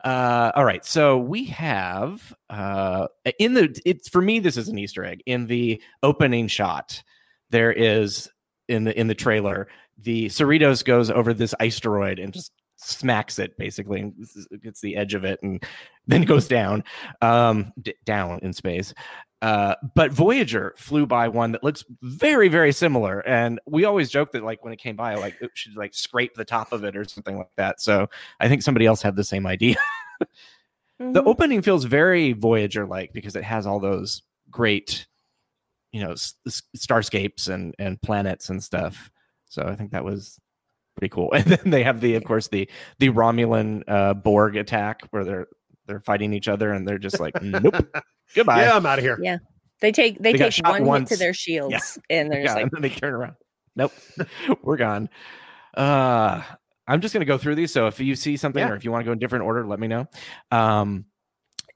uh, all right, so we have uh, in the it's for me this is an Easter egg in the opening shot. There is in the in the trailer the Cerritos goes over this asteroid and just smacks it basically and gets the edge of it and then goes down um d- down in space uh, but Voyager flew by one that looks very, very similar, and we always joke that like when it came by, like it should like scrape the top of it or something like that. So I think somebody else had the same idea. mm-hmm. The opening feels very Voyager like because it has all those great, you know, s- starscapes and and planets and stuff. So I think that was pretty cool. And then they have the, of course, the the Romulan uh, Borg attack where they're they're fighting each other and they're just like, nope, goodbye. Yeah, I'm out of here. Yeah, they take they, they take one once. hit to their shields yeah. and they're yeah, just like, and then they turn around. Nope, we're gone. Uh, I'm just gonna go through these. So if you see something yeah. or if you want to go in different order, let me know. Um,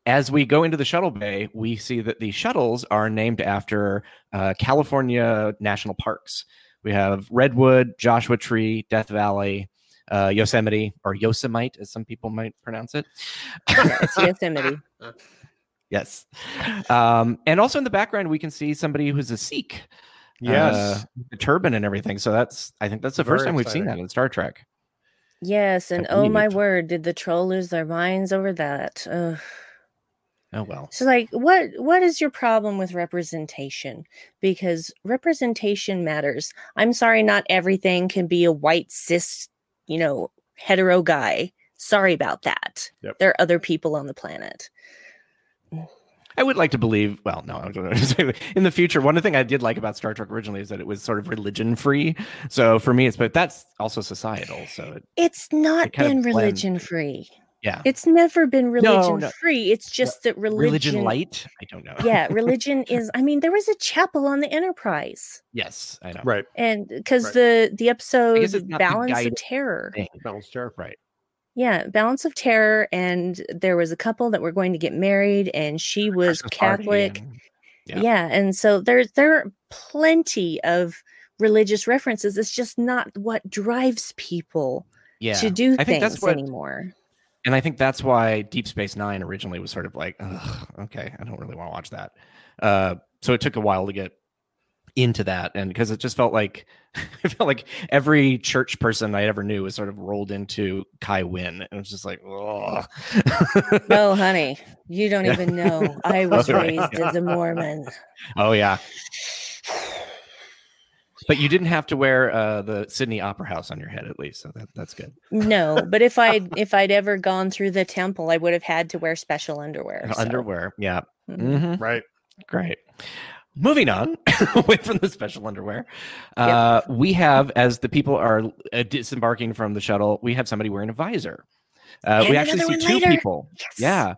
as we go into the shuttle bay, we see that the shuttles are named after uh, California national parks. We have Redwood, Joshua Tree, Death Valley, uh, Yosemite or Yosemite, as some people might pronounce it. it's Yosemite. yes. Um, and also in the background, we can see somebody who's a Sikh. Yes. Uh, the turban and everything. So that's, I think that's the Very first time exciting. we've seen that in Star Trek. Yes. And oh my word, did the troll lose their minds over that? Ugh. Oh well. So like what what is your problem with representation? Because representation matters. I'm sorry not everything can be a white cis you know, hetero guy. Sorry about that. Yep. There are other people on the planet. I would like to believe. Well, no, I don't know. In the future, one thing I did like about Star Trek originally is that it was sort of religion free. So for me, it's but that's also societal. So it, it's not it been religion free. Yeah. It's never been religion no, no. free. It's just that religion religion light. I don't know. yeah, religion is I mean, there was a chapel on the Enterprise. Yes, I know. Right. And because right. the the episode Balance of Terror. Balance of Terror, right. Yeah, Balance of Terror and there was a couple that were going to get married and she was Christmas Catholic. And, yeah. yeah, and so there's there are plenty of religious references. It's just not what drives people yeah. to do I things what, anymore and I think that's why Deep Space Nine originally was sort of like, okay, I don't really want to watch that. Uh, so it took a while to get into that, and because it just felt like it felt like every church person I ever knew was sort of rolled into Kai Winn, and it was just like, oh, no, honey, you don't even know. I was raised as a Mormon. Oh yeah. But you didn't have to wear uh, the Sydney Opera House on your head, at least, so that, that's good. No, but if I if I'd ever gone through the temple, I would have had to wear special underwear. So. Underwear, yeah, mm-hmm. Mm-hmm. right, great. Moving on, away from the special underwear, uh, yep. we have as the people are uh, disembarking from the shuttle, we have somebody wearing a visor. Uh, we actually see two later. people. Yes. Yeah.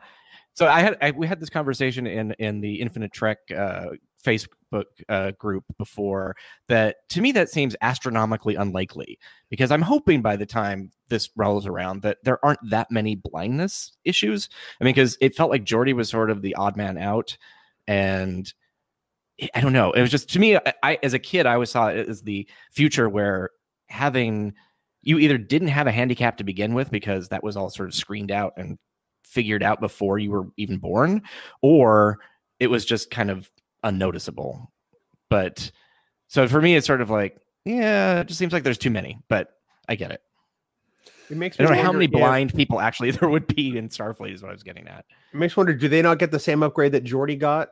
So I had I, we had this conversation in in the Infinite Trek uh, Facebook uh, group before that to me that seems astronomically unlikely because I'm hoping by the time this rolls around that there aren't that many blindness issues. I mean, because it felt like Geordi was sort of the odd man out, and I don't know. It was just to me, I, I as a kid, I always saw it as the future where having you either didn't have a handicap to begin with because that was all sort of screened out and figured out before you were even born, or it was just kind of unnoticeable. But so for me, it's sort of like, yeah, it just seems like there's too many, but I get it. It makes I don't know how many blind people actually there would be in Starfleet is what I was getting at. It makes me wonder, do they not get the same upgrade that Geordi got?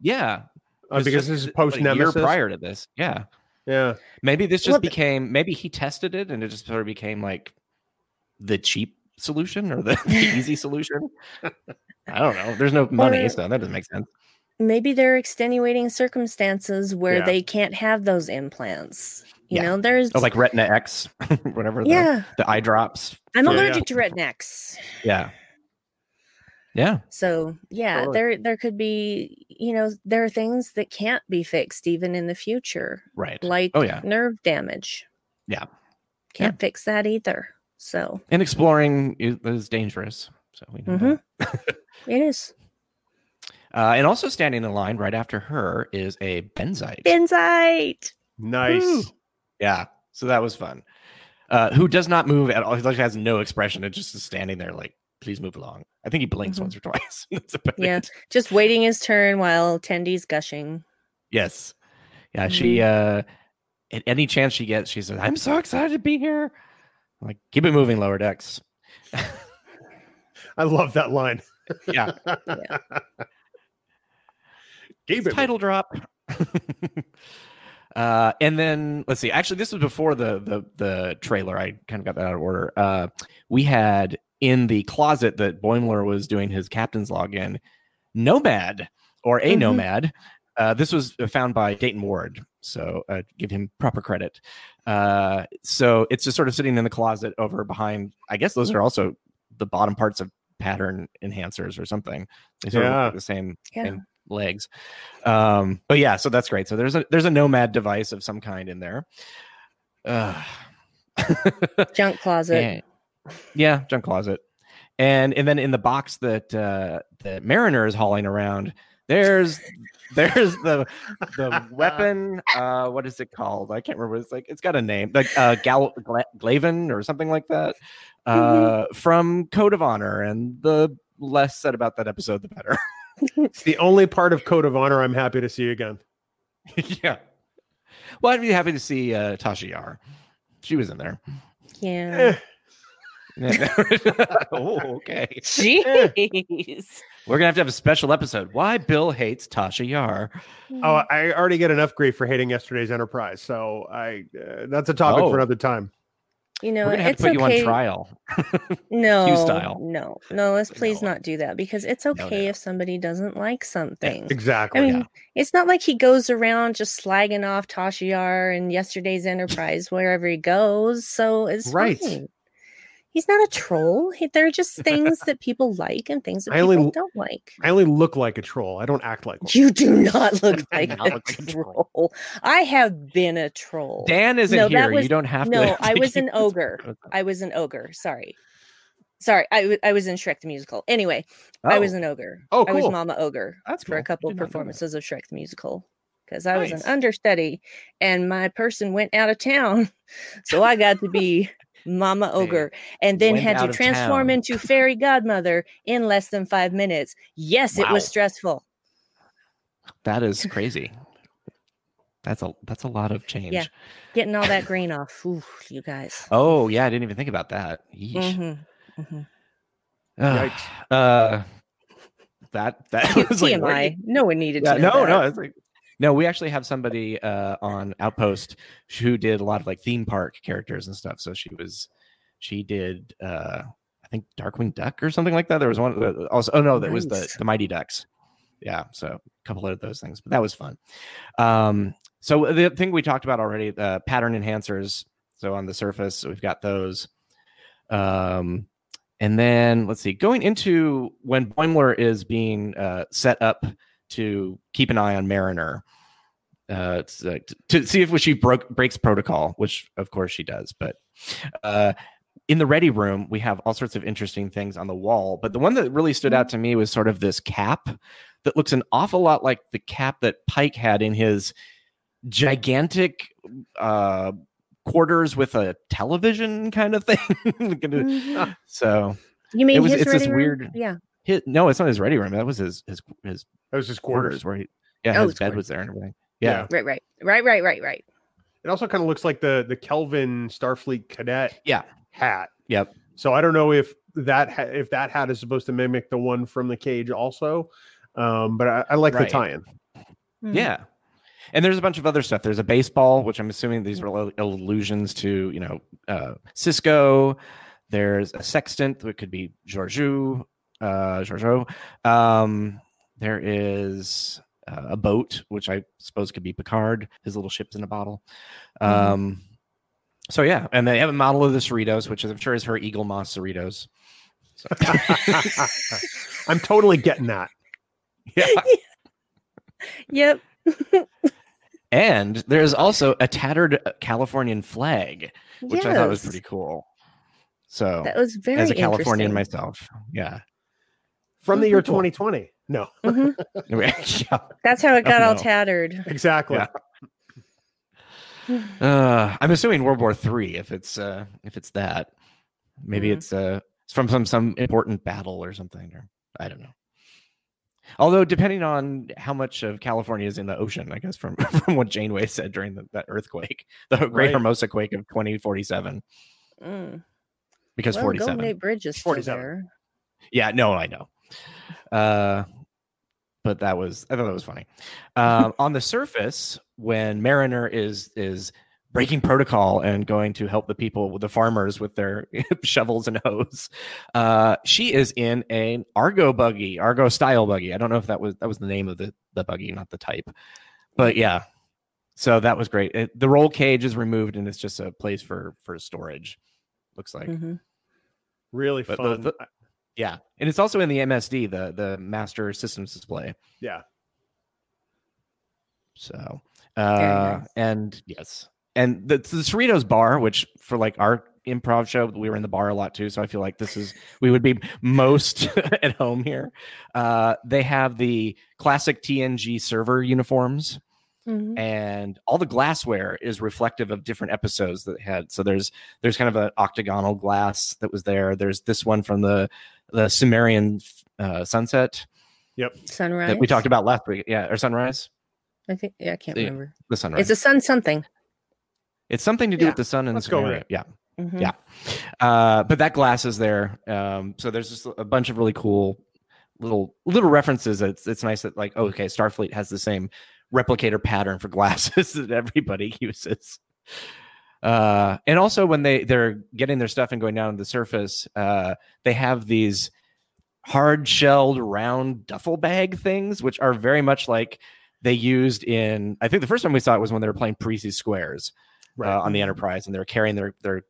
Yeah. Uh, because this is post Nemesis. prior to this. Yeah. Yeah. Maybe this just became maybe he tested it and it just sort of became like the cheap solution or the, the easy solution. I don't know. There's no money, so that doesn't make sense. Maybe there are extenuating circumstances where yeah. they can't have those implants. You yeah. know, there's oh, like Retinax, whatever. Yeah, the, the eye drops. I'm allergic yeah. to Retinax. Yeah. Yeah. So yeah, totally. there there could be, you know, there are things that can't be fixed even in the future. Right. Like oh, yeah. nerve damage. Yeah. Can't fix that either. So and exploring is, is dangerous. So we know mm-hmm. it is. Uh, and also standing in line right after her is a Benzite. Benzite. Nice. Woo. Yeah. So that was fun. Uh, who does not move at all. He like has no expression. It just is standing there like, please move along. I think he blinks mm-hmm. once or twice. yeah. It. Just waiting his turn while Tendi's gushing. Yes. Yeah. Mm-hmm. She, uh, at any chance she gets, she says, I'm so excited to be here. I'm like, keep it moving, lower decks. I love that line. yeah. yeah. Keep it title drop. uh, and then let's see. Actually, this was before the the the trailer. I kind of got that out of order. Uh, we had in the closet that Boimler was doing his captain's login, Nomad or a mm-hmm. Nomad. Uh, this was found by Dayton Ward, so uh, give him proper credit. Uh, so it's just sort of sitting in the closet over behind. I guess those are also the bottom parts of pattern enhancers or something. They sort yeah. of the same, yeah. same legs. Um, but yeah, so that's great. So there's a there's a nomad device of some kind in there. Uh, junk closet. And, yeah, junk closet. And and then in the box that uh that Mariner is hauling around, there's there's the the weapon. Uh, what is it called? I can't remember. It's like it's got a name, like uh, Gal Gla- Glaven or something like that. Uh, mm-hmm. from Code of Honor, and the less said about that episode, the better. it's the only part of Code of Honor I'm happy to see again. yeah. Well, I'd be happy to see uh, Tasha Yar. She was in there. Yeah. oh, okay. Jeez. We're gonna have to have a special episode. Why Bill hates Tasha Yar? Oh, I already get enough grief for hating yesterday's Enterprise, so I uh, that's a topic oh. for another time. You know, we're gonna have to put okay. you on trial. no, no, no. Let's please no. not do that because it's okay no, no. if somebody doesn't like something. Exactly. I mean, yeah. it's not like he goes around just slagging off Tasha Yar and yesterday's Enterprise wherever he goes. So it's right. Fine he's not a troll. He, they're just things that people like and things that I people only, don't like. I only look like a troll. I don't act like one. You do not look like, a, look troll. troll. I have been a troll. Dan isn't no, here. Was, you don't have no, to. No, I was an ogre. I was an ogre. Sorry. Sorry, I, w- I was in Shrek the Musical. Anyway, oh. I was oh. an ogre. Oh, cool. I was Mama Ogre That's for a couple of performances of Shrek the Musical because I nice. was an understudy and my person went out of town. So I got to be Mama Ogre, and then had to transform into fairy godmother in less than five minutes. Yes, wow. it was stressful. That is crazy. That's a that's a lot of change. Yeah, getting all that green off. Ooh, you guys. Oh yeah, I didn't even think about that. Mm-hmm. Mm-hmm. Uh, uh, that that was TMI. Like, no one needed yeah, to. no, that. no. It's like No, we actually have somebody uh, on Outpost who did a lot of like theme park characters and stuff. So she was, she did, uh, I think Darkwing Duck or something like that. There was one uh, also. Oh no, that nice. was the the Mighty Ducks. Yeah, so a couple of those things, but that was fun. Um, so the thing we talked about already, the pattern enhancers. So on the surface, we've got those. Um, and then let's see, going into when Boimler is being uh, set up to keep an eye on Mariner, uh, to, to, see if she broke breaks protocol, which of course she does. But uh, in the ready room, we have all sorts of interesting things on the wall. But the one that really stood out to me was sort of this cap that looks an awful lot like the cap that Pike had in his gigantic uh, quarters with a television kind of thing. mm-hmm. So you mean it was, it's this room? weird? Yeah. His, no, it's not his ready room. That was his his his. That was his quarters, quarters where he yeah oh, his bed quarters. was there and everything. Yeah. yeah. Right. Right. Right. Right. Right. Right. It also kind of looks like the the Kelvin Starfleet cadet. Yeah. Hat. Yep. So I don't know if that ha- if that hat is supposed to mimic the one from the cage also, um, but I, I like right. the tie-in. Hmm. Yeah, and there's a bunch of other stuff. There's a baseball, which I'm assuming these are allusions to, you know, uh, Sisko. There's a sextant, which could be Georgiou, uh, Georgiou. Um, there is uh, a boat, which I suppose could be Picard. His little ship's in a bottle. Mm-hmm. Um, so yeah, and they have a model of the Cerritos, which I'm sure is her Eaglemoss Cerritos. So. I'm totally getting that. Yeah. yep. and there's also a tattered Californian flag, which yes. I thought was pretty cool. So that was very as a Californian myself, yeah. From the year 2020. No. Mm-hmm. yeah. That's how it got oh, all tattered. Exactly. Yeah. Uh, I'm assuming World War Three. If it's uh, if it's that, maybe mm-hmm. it's uh, it's from some some important battle or something, or I don't know. Although, depending on how much of California is in the ocean, I guess from from what Janeway said during the, that earthquake, the Great right. Hermosa quake of 2047. Mm. Because well, 47. Golden Gate Bridge is 47. There. Yeah, no, I know. Uh, but that was I thought that was funny. Um, on the surface, when Mariner is is breaking protocol and going to help the people, the farmers, with their shovels and hoes. Uh, she is in an Argo buggy, Argo style buggy. I don't know if that was that was the name of the the buggy, not the type, but yeah. So that was great. It, the roll cage is removed and it's just a place for for storage. Looks like mm-hmm. really but fun. The, the, yeah, and it's also in the MSD, the the Master Systems Display. Yeah. So, uh, nice. and yes, and the, the Cerritos bar, which for like our improv show, we were in the bar a lot too. So I feel like this is we would be most at home here. Uh, they have the classic TNG server uniforms. Mm-hmm. And all the glassware is reflective of different episodes that had. So there's there's kind of an octagonal glass that was there. There's this one from the the Cimmerian uh, sunset. Yep. Sunrise. That we talked about last week. Yeah, or sunrise. I think. Yeah, I can't the, remember. The sunrise. It's a sun something. It's something to do yeah. with the sun and Let's go with. Yeah. Mm-hmm. Yeah. Uh, but that glass is there. Um, so there's just a bunch of really cool little little references. It's it's nice that like oh, okay, Starfleet has the same replicator pattern for glasses that everybody uses. Uh, and also when they they're getting their stuff and going down to the surface, uh, they have these hard shelled round duffel bag things, which are very much like they used in. I think the first time we saw it was when they were playing Parrises Squares right. uh, on the Enterprise, and they were carrying their their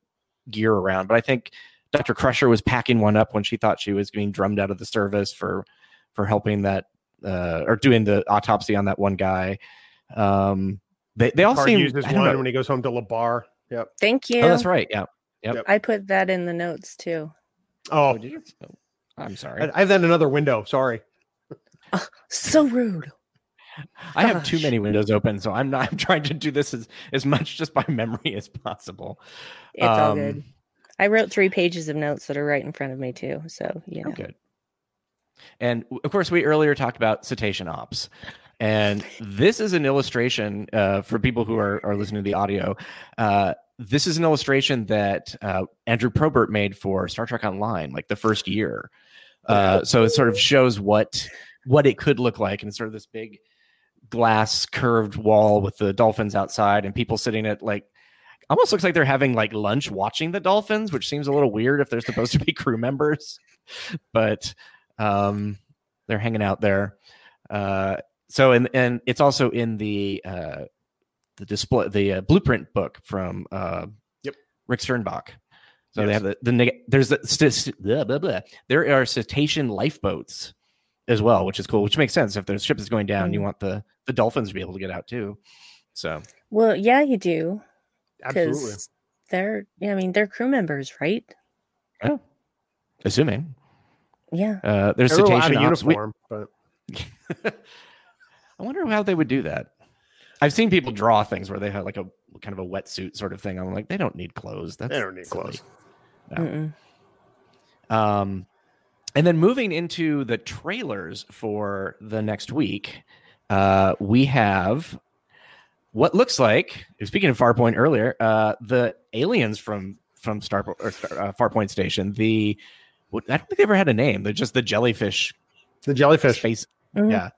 gear around. But I think Dr. Crusher was packing one up when she thought she was being drummed out of the service for for helping that uh, or doing the autopsy on that one guy. Um, they they all Picard seem uses one know. when he goes home to La Barre. Yep. Thank you. Oh, that's right. Yeah. Yep. I put that in the notes too. Oh, oh did you? Oh, I'm sorry. I, I have that another window. Sorry. Oh, so rude. I have too many windows open, so I'm not. I'm trying to do this as as much just by memory as possible. It's um, all good. I wrote three pages of notes that are right in front of me too. So yeah, oh, good. And of course, we earlier talked about cetacean ops, and this is an illustration uh, for people who are are listening to the audio. Uh, this is an illustration that uh, Andrew Probert made for Star Trek Online, like the first year. Uh, so it sort of shows what what it could look like, and sort of this big glass curved wall with the dolphins outside and people sitting at like almost looks like they're having like lunch watching the dolphins which seems a little weird if they're supposed to be crew members but um they're hanging out there uh so and and it's also in the uh the display the uh, blueprint book from uh yep rick sternbach so yes. they have the, the there's the blah, blah, blah. there are cetacean lifeboats as well, which is cool. Which makes sense if the ship is going down, mm. you want the the dolphins to be able to get out too. So well, yeah, you do. Absolutely. They're, I mean, they're crew members, right? Yeah, assuming. Yeah. Uh, there's cetacean uniform, we... but I wonder how they would do that. I've seen people draw things where they have like a kind of a wetsuit sort of thing. I'm like, they don't need clothes. That's they don't need silly. clothes. No. Um, and then moving into the trailers for the next week, uh, we have what looks like. Speaking of Farpoint earlier, uh, the aliens from from Star or uh, Farpoint Station. The I don't think they ever had a name. They're just the jellyfish. The jellyfish face. Mm-hmm. Yeah.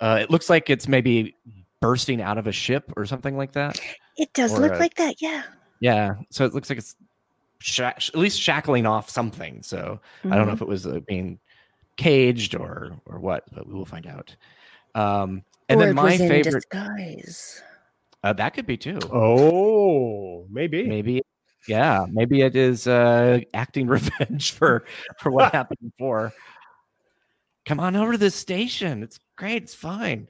Uh, it looks like it's maybe bursting out of a ship or something like that. It does or look a, like that. Yeah. Yeah. So it looks like it's at least shackling off something. So mm-hmm. I don't know if mm-hmm. it was uh, being caged or or what, but we will find out. Um, and or then my favorite disguise. Uh, that could be too. Oh, maybe, maybe, yeah, maybe it is uh, acting revenge for for what happened before. Come on over to the station. It's great. It's fine.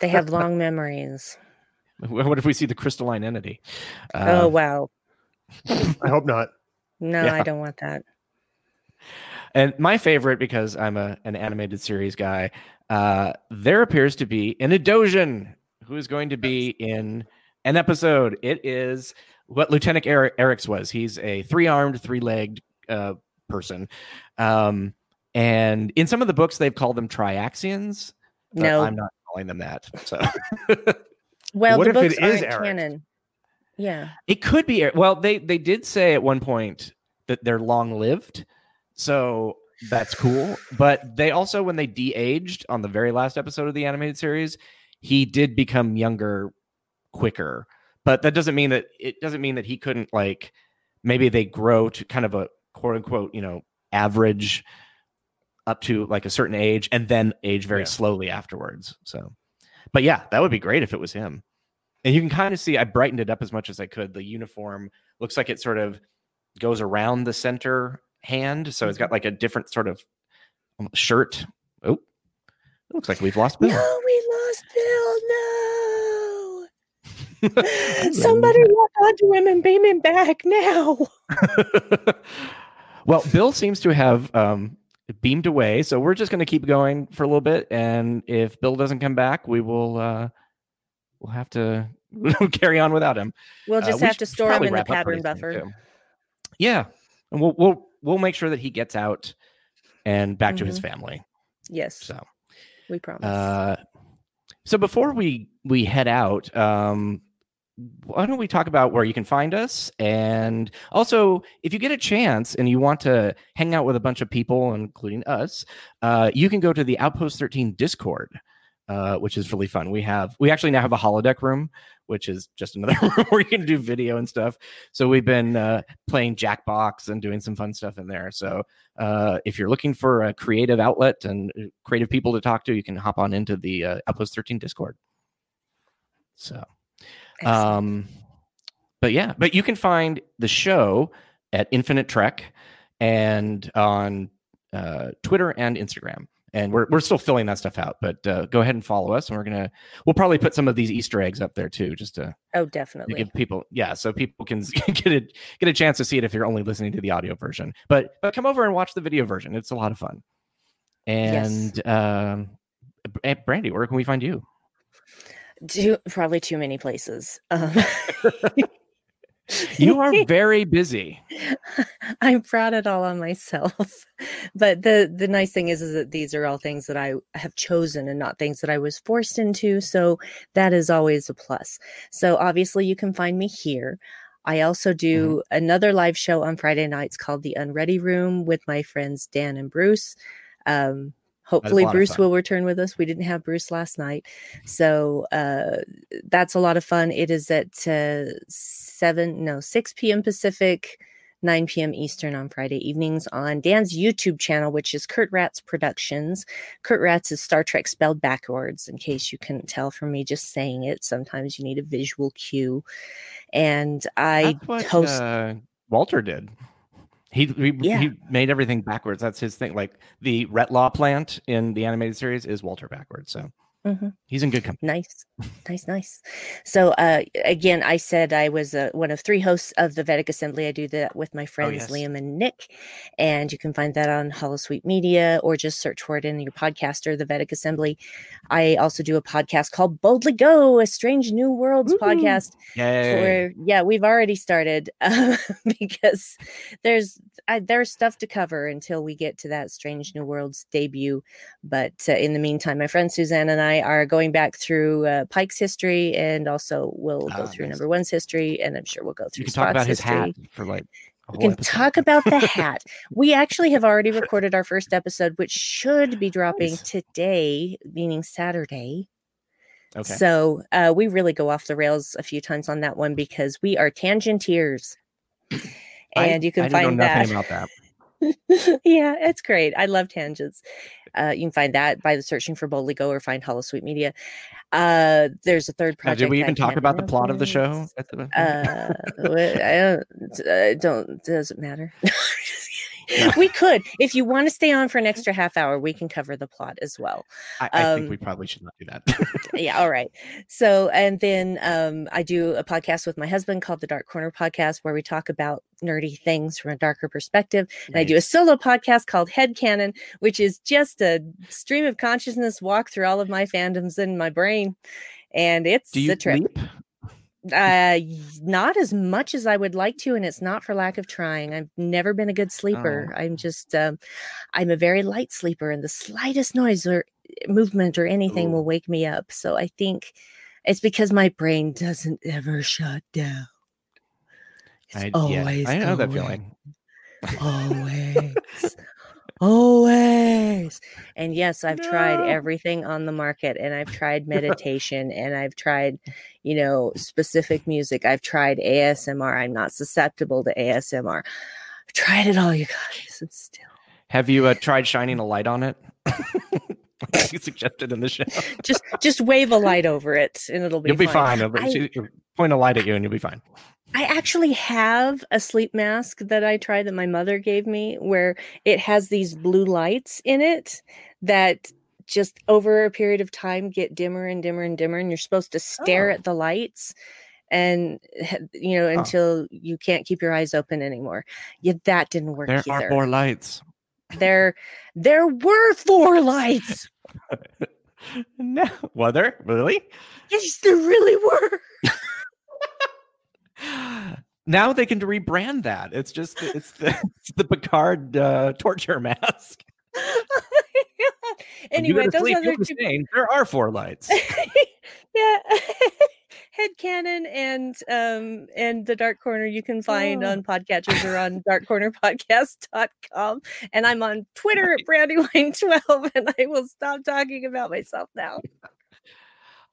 they have long memories. What if we see the crystalline entity? Uh, oh wow! I hope not. No, yeah. I don't want that. And my favorite, because I'm a an animated series guy, uh, there appears to be an Edosian who is going to be in an episode. It is what Lieutenant Arex, Arex was. He's a three armed, three legged uh, person. Um, and in some of the books, they've called them Triaxians. No, I'm not calling them that. So, well, what the books aren't Eric? canon. Yeah. It could be well, they they did say at one point that they're long lived. So that's cool. But they also when they de-aged on the very last episode of the animated series, he did become younger quicker. But that doesn't mean that it doesn't mean that he couldn't like maybe they grow to kind of a quote unquote, you know, average up to like a certain age and then age very yeah. slowly afterwards. So but yeah, that would be great if it was him and you can kind of see I brightened it up as much as I could. The uniform looks like it sort of goes around the center hand, so it's got mm-hmm. like a different sort of um, shirt. Oh, it looks like we've lost Bill. No, we lost Bill. No. Somebody walk onto him and beam him back now. well, Bill seems to have um, beamed away, so we're just going to keep going for a little bit, and if Bill doesn't come back, we will. Uh, we'll have to carry on without him. We'll uh, just uh, have to store him in the pattern buffer. Yeah, and we'll we'll we'll make sure that he gets out and back mm-hmm. to his mm-hmm. family. Yes. So we promise. Uh, so before we we head out, um, why don't we talk about where you can find us and also if you get a chance and you want to hang out with a bunch of people including us uh, you can go to the outpost 13 discord uh, which is really fun. We have we actually now have a holodeck room, which is just another room where you can do video and stuff. So we've been uh, playing Jackbox and doing some fun stuff in there. So uh, if you're looking for a creative outlet and uh, creative people to talk to, you can hop on into the uh, Outpost 13 Discord. So, um, but yeah, but you can find the show at Infinite Trek and on uh, Twitter and Instagram and we're we're still filling that stuff out. But uh, go ahead and follow us, and we're gonna we'll probably put some of these Easter eggs up there too, just to oh definitely to give people yeah, so people can get a get a chance to see it if you're only listening to the audio version. But but come over and watch the video version; it's a lot of fun. And yes. um, Brandy, where can we find you? Too, probably too many places. Um, you are very busy. I'm proud it all on myself. But the the nice thing is is that these are all things that I have chosen and not things that I was forced into, so that is always a plus. So obviously you can find me here. I also do mm-hmm. another live show on Friday nights called The Unready Room with my friends Dan and Bruce. Um, Hopefully, Bruce will return with us. We didn't have Bruce last night, so uh, that's a lot of fun. It is at uh, seven, no, six p.m. Pacific, 9 p.m. Eastern on Friday evenings on Dan's YouTube channel, which is Kert Rats Productions. Kert Rats is Star Trek spelled backwards, in case you couldn't tell from me just saying it. Sometimes you need a visual cue. And I what, host. Uh, Walter did. He he, yeah. he made everything backwards. That's his thing. Like the Retlaw plant in the animated series is Walter backwards. So Mm-hmm. He's in good company. Nice, nice, nice. So uh, again, I said I was uh, one of three hosts of the Vedek Assembly. I do that with my oh, friends oh, yes. Liam and Nick, and you can find that on Holosuite Media or just search for it in your podcaster, the Vedek Assembly. I also do a podcast called Boldly Go, a Strange New Worlds Ooh. podcast. Where yeah, we've already started uh, because there's I, there's stuff to cover until we get to that Strange New Worlds debut. But uh, in the meantime, my friend Suzanne and I are going back through uh, Pike's history, and also we'll go ah, through nice. number one's history, and I'm sure we'll go through. You can talk about his hat for like. We can episode. talk about the hat. we actually have already recorded our first episode, which should be dropping nice. today, meaning Saturday. Okay. So uh, we really go off the rails a few times on that one because we are tangenteers, and I, you can I find that. about that. yeah, it's great. I love tangents. Uh, you can find that by the searching for Boldly Go or find Holosuite Media. Uh, there's a third project. Now, did we even talk about the plot of the show? The... uh, I don't. I don't. Doesn't matter. we could, if you want to stay on for an extra half hour, we can cover the plot as well. I, I um, think we probably should not do that. yeah, all right. So, and then um, I do a podcast with my husband called the Dark Corner Podcast, where we talk about nerdy things from a darker perspective. Right. And I do a solo podcast called Head Canon, which is just a stream of consciousness walk through all of my fandoms in my brain. And it's a trip. Sleep? Uh, not as much as I would like to, and it's not for lack of trying. I've never been a good sleeper. Oh. I'm just, um, I'm a very light sleeper, and the slightest noise or movement or anything Ooh. will wake me up. So I think it's because my brain doesn't ever shut down. It's I, always yeah, I know going. that feeling. Always. Always. And yes, I've no. tried everything on the market and I've tried meditation and I've tried, you know, specific music. I've tried ASMR. I'm not susceptible to ASMR. I've tried it all, you guys. And still. Have you uh, tried shining a light on it? you suggested in the show. just just wave a light over it and it'll be You'll be fine. I, point a light at you and you'll be fine. I actually have a sleep mask that I tried that my mother gave me where it has these blue lights in it that just over a period of time get dimmer and dimmer and dimmer and you're supposed to stare oh. at the lights and you know until oh. you can't keep your eyes open anymore. Yeah, that didn't work. There either. are four lights. There there were four lights. no, were there really? Yes, there really were now they can rebrand that. It's just it's the it's the Picard uh, torture mask. anyway, those sleep, other two... there are four lights. yeah. Head canon and um and the dark corner you can find oh. on podcatchers or on darkcornerpodcast.com and i'm on twitter at brandywine12 and i will stop talking about myself now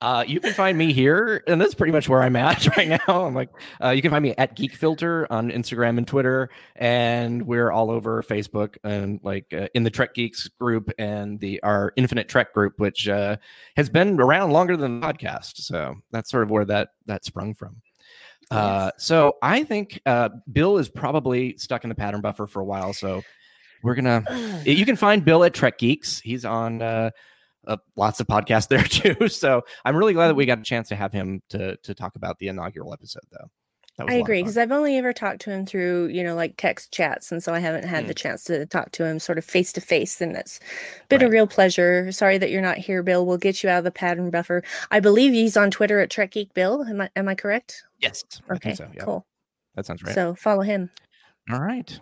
uh, you can find me here, and that's pretty much where I'm at right now. I'm like, uh, you can find me at Geek Filter on Instagram and Twitter, and we're all over Facebook and like uh, in the Trek Geeks group and the our Infinite Trek group, which uh, has been around longer than the podcast. So that's sort of where that that sprung from. Uh, so I think uh, Bill is probably stuck in the pattern buffer for a while. So we're gonna. you can find Bill at Trek Geeks. He's on uh, lots of podcasts there too. So I'm really glad that we got a chance to have him to to talk about the inaugural episode, though. I agree because I've only ever talked to him through you know like text chats, and so I haven't had mm. the chance to talk to him sort of face to face, and it's been right. a real pleasure. Sorry that you're not here, Bill. We'll get you out of the pattern buffer. I believe he's on Twitter at Trek Geek Bill. Am I am I correct? Yes. Okay. So, yeah. Cool. That sounds right. So follow him. All right.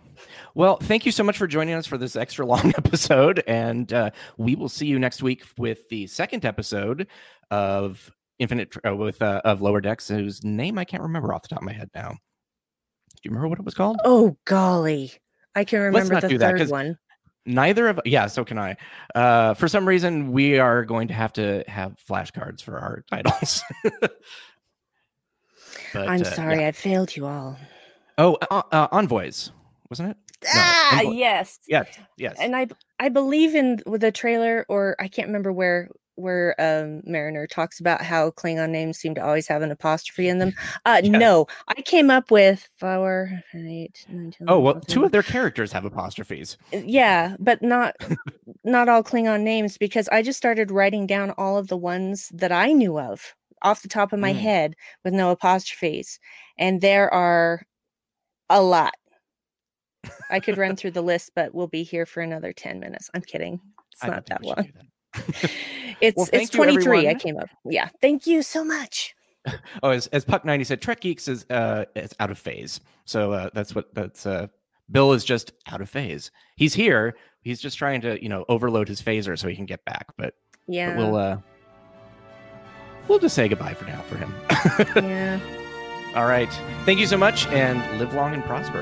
Well, thank you so much for joining us for this extra long episode. And uh, we will see you next week with the second episode of Infinite uh, with uh, of Lower Decks, whose name I can't remember off the top of my head now. Do you remember what it was called? Oh, golly. I can remember the third one. Neither of yeah, so can I. Uh, for some reason, we are going to have to have flashcards for our titles. but, I'm uh, sorry, yeah. I failed you all. Oh, uh, uh, envoys, wasn't it? ah, yes, yes, yes. And I, I believe in with the trailer, or I can't remember where where um, Mariner talks about how Klingon names seem to always have an apostrophe in them. Uh. No, I came up with four, eight, nine, ten, Oh well, two of their characters have apostrophes. Uh, yeah, but not not all Klingon names because I just started writing down all of the ones that I knew of off the top of my mm. head with no apostrophes, and there are a lot. I could run through the list, but we'll be here for another ten minutes. I'm kidding. It's not that long. it's well, it's 23 i came up yeah. Thank you so much. Oh as, as puck 90 said trek geeks is uh is out of phase. So uh that's what that's uh bill is just out of phase. He's here. He's just trying to you know overload his phaser so he can get back but yeah but we'll uh we'll just say goodbye for now for him. Yeah all right. Thank you so much and live long and prosper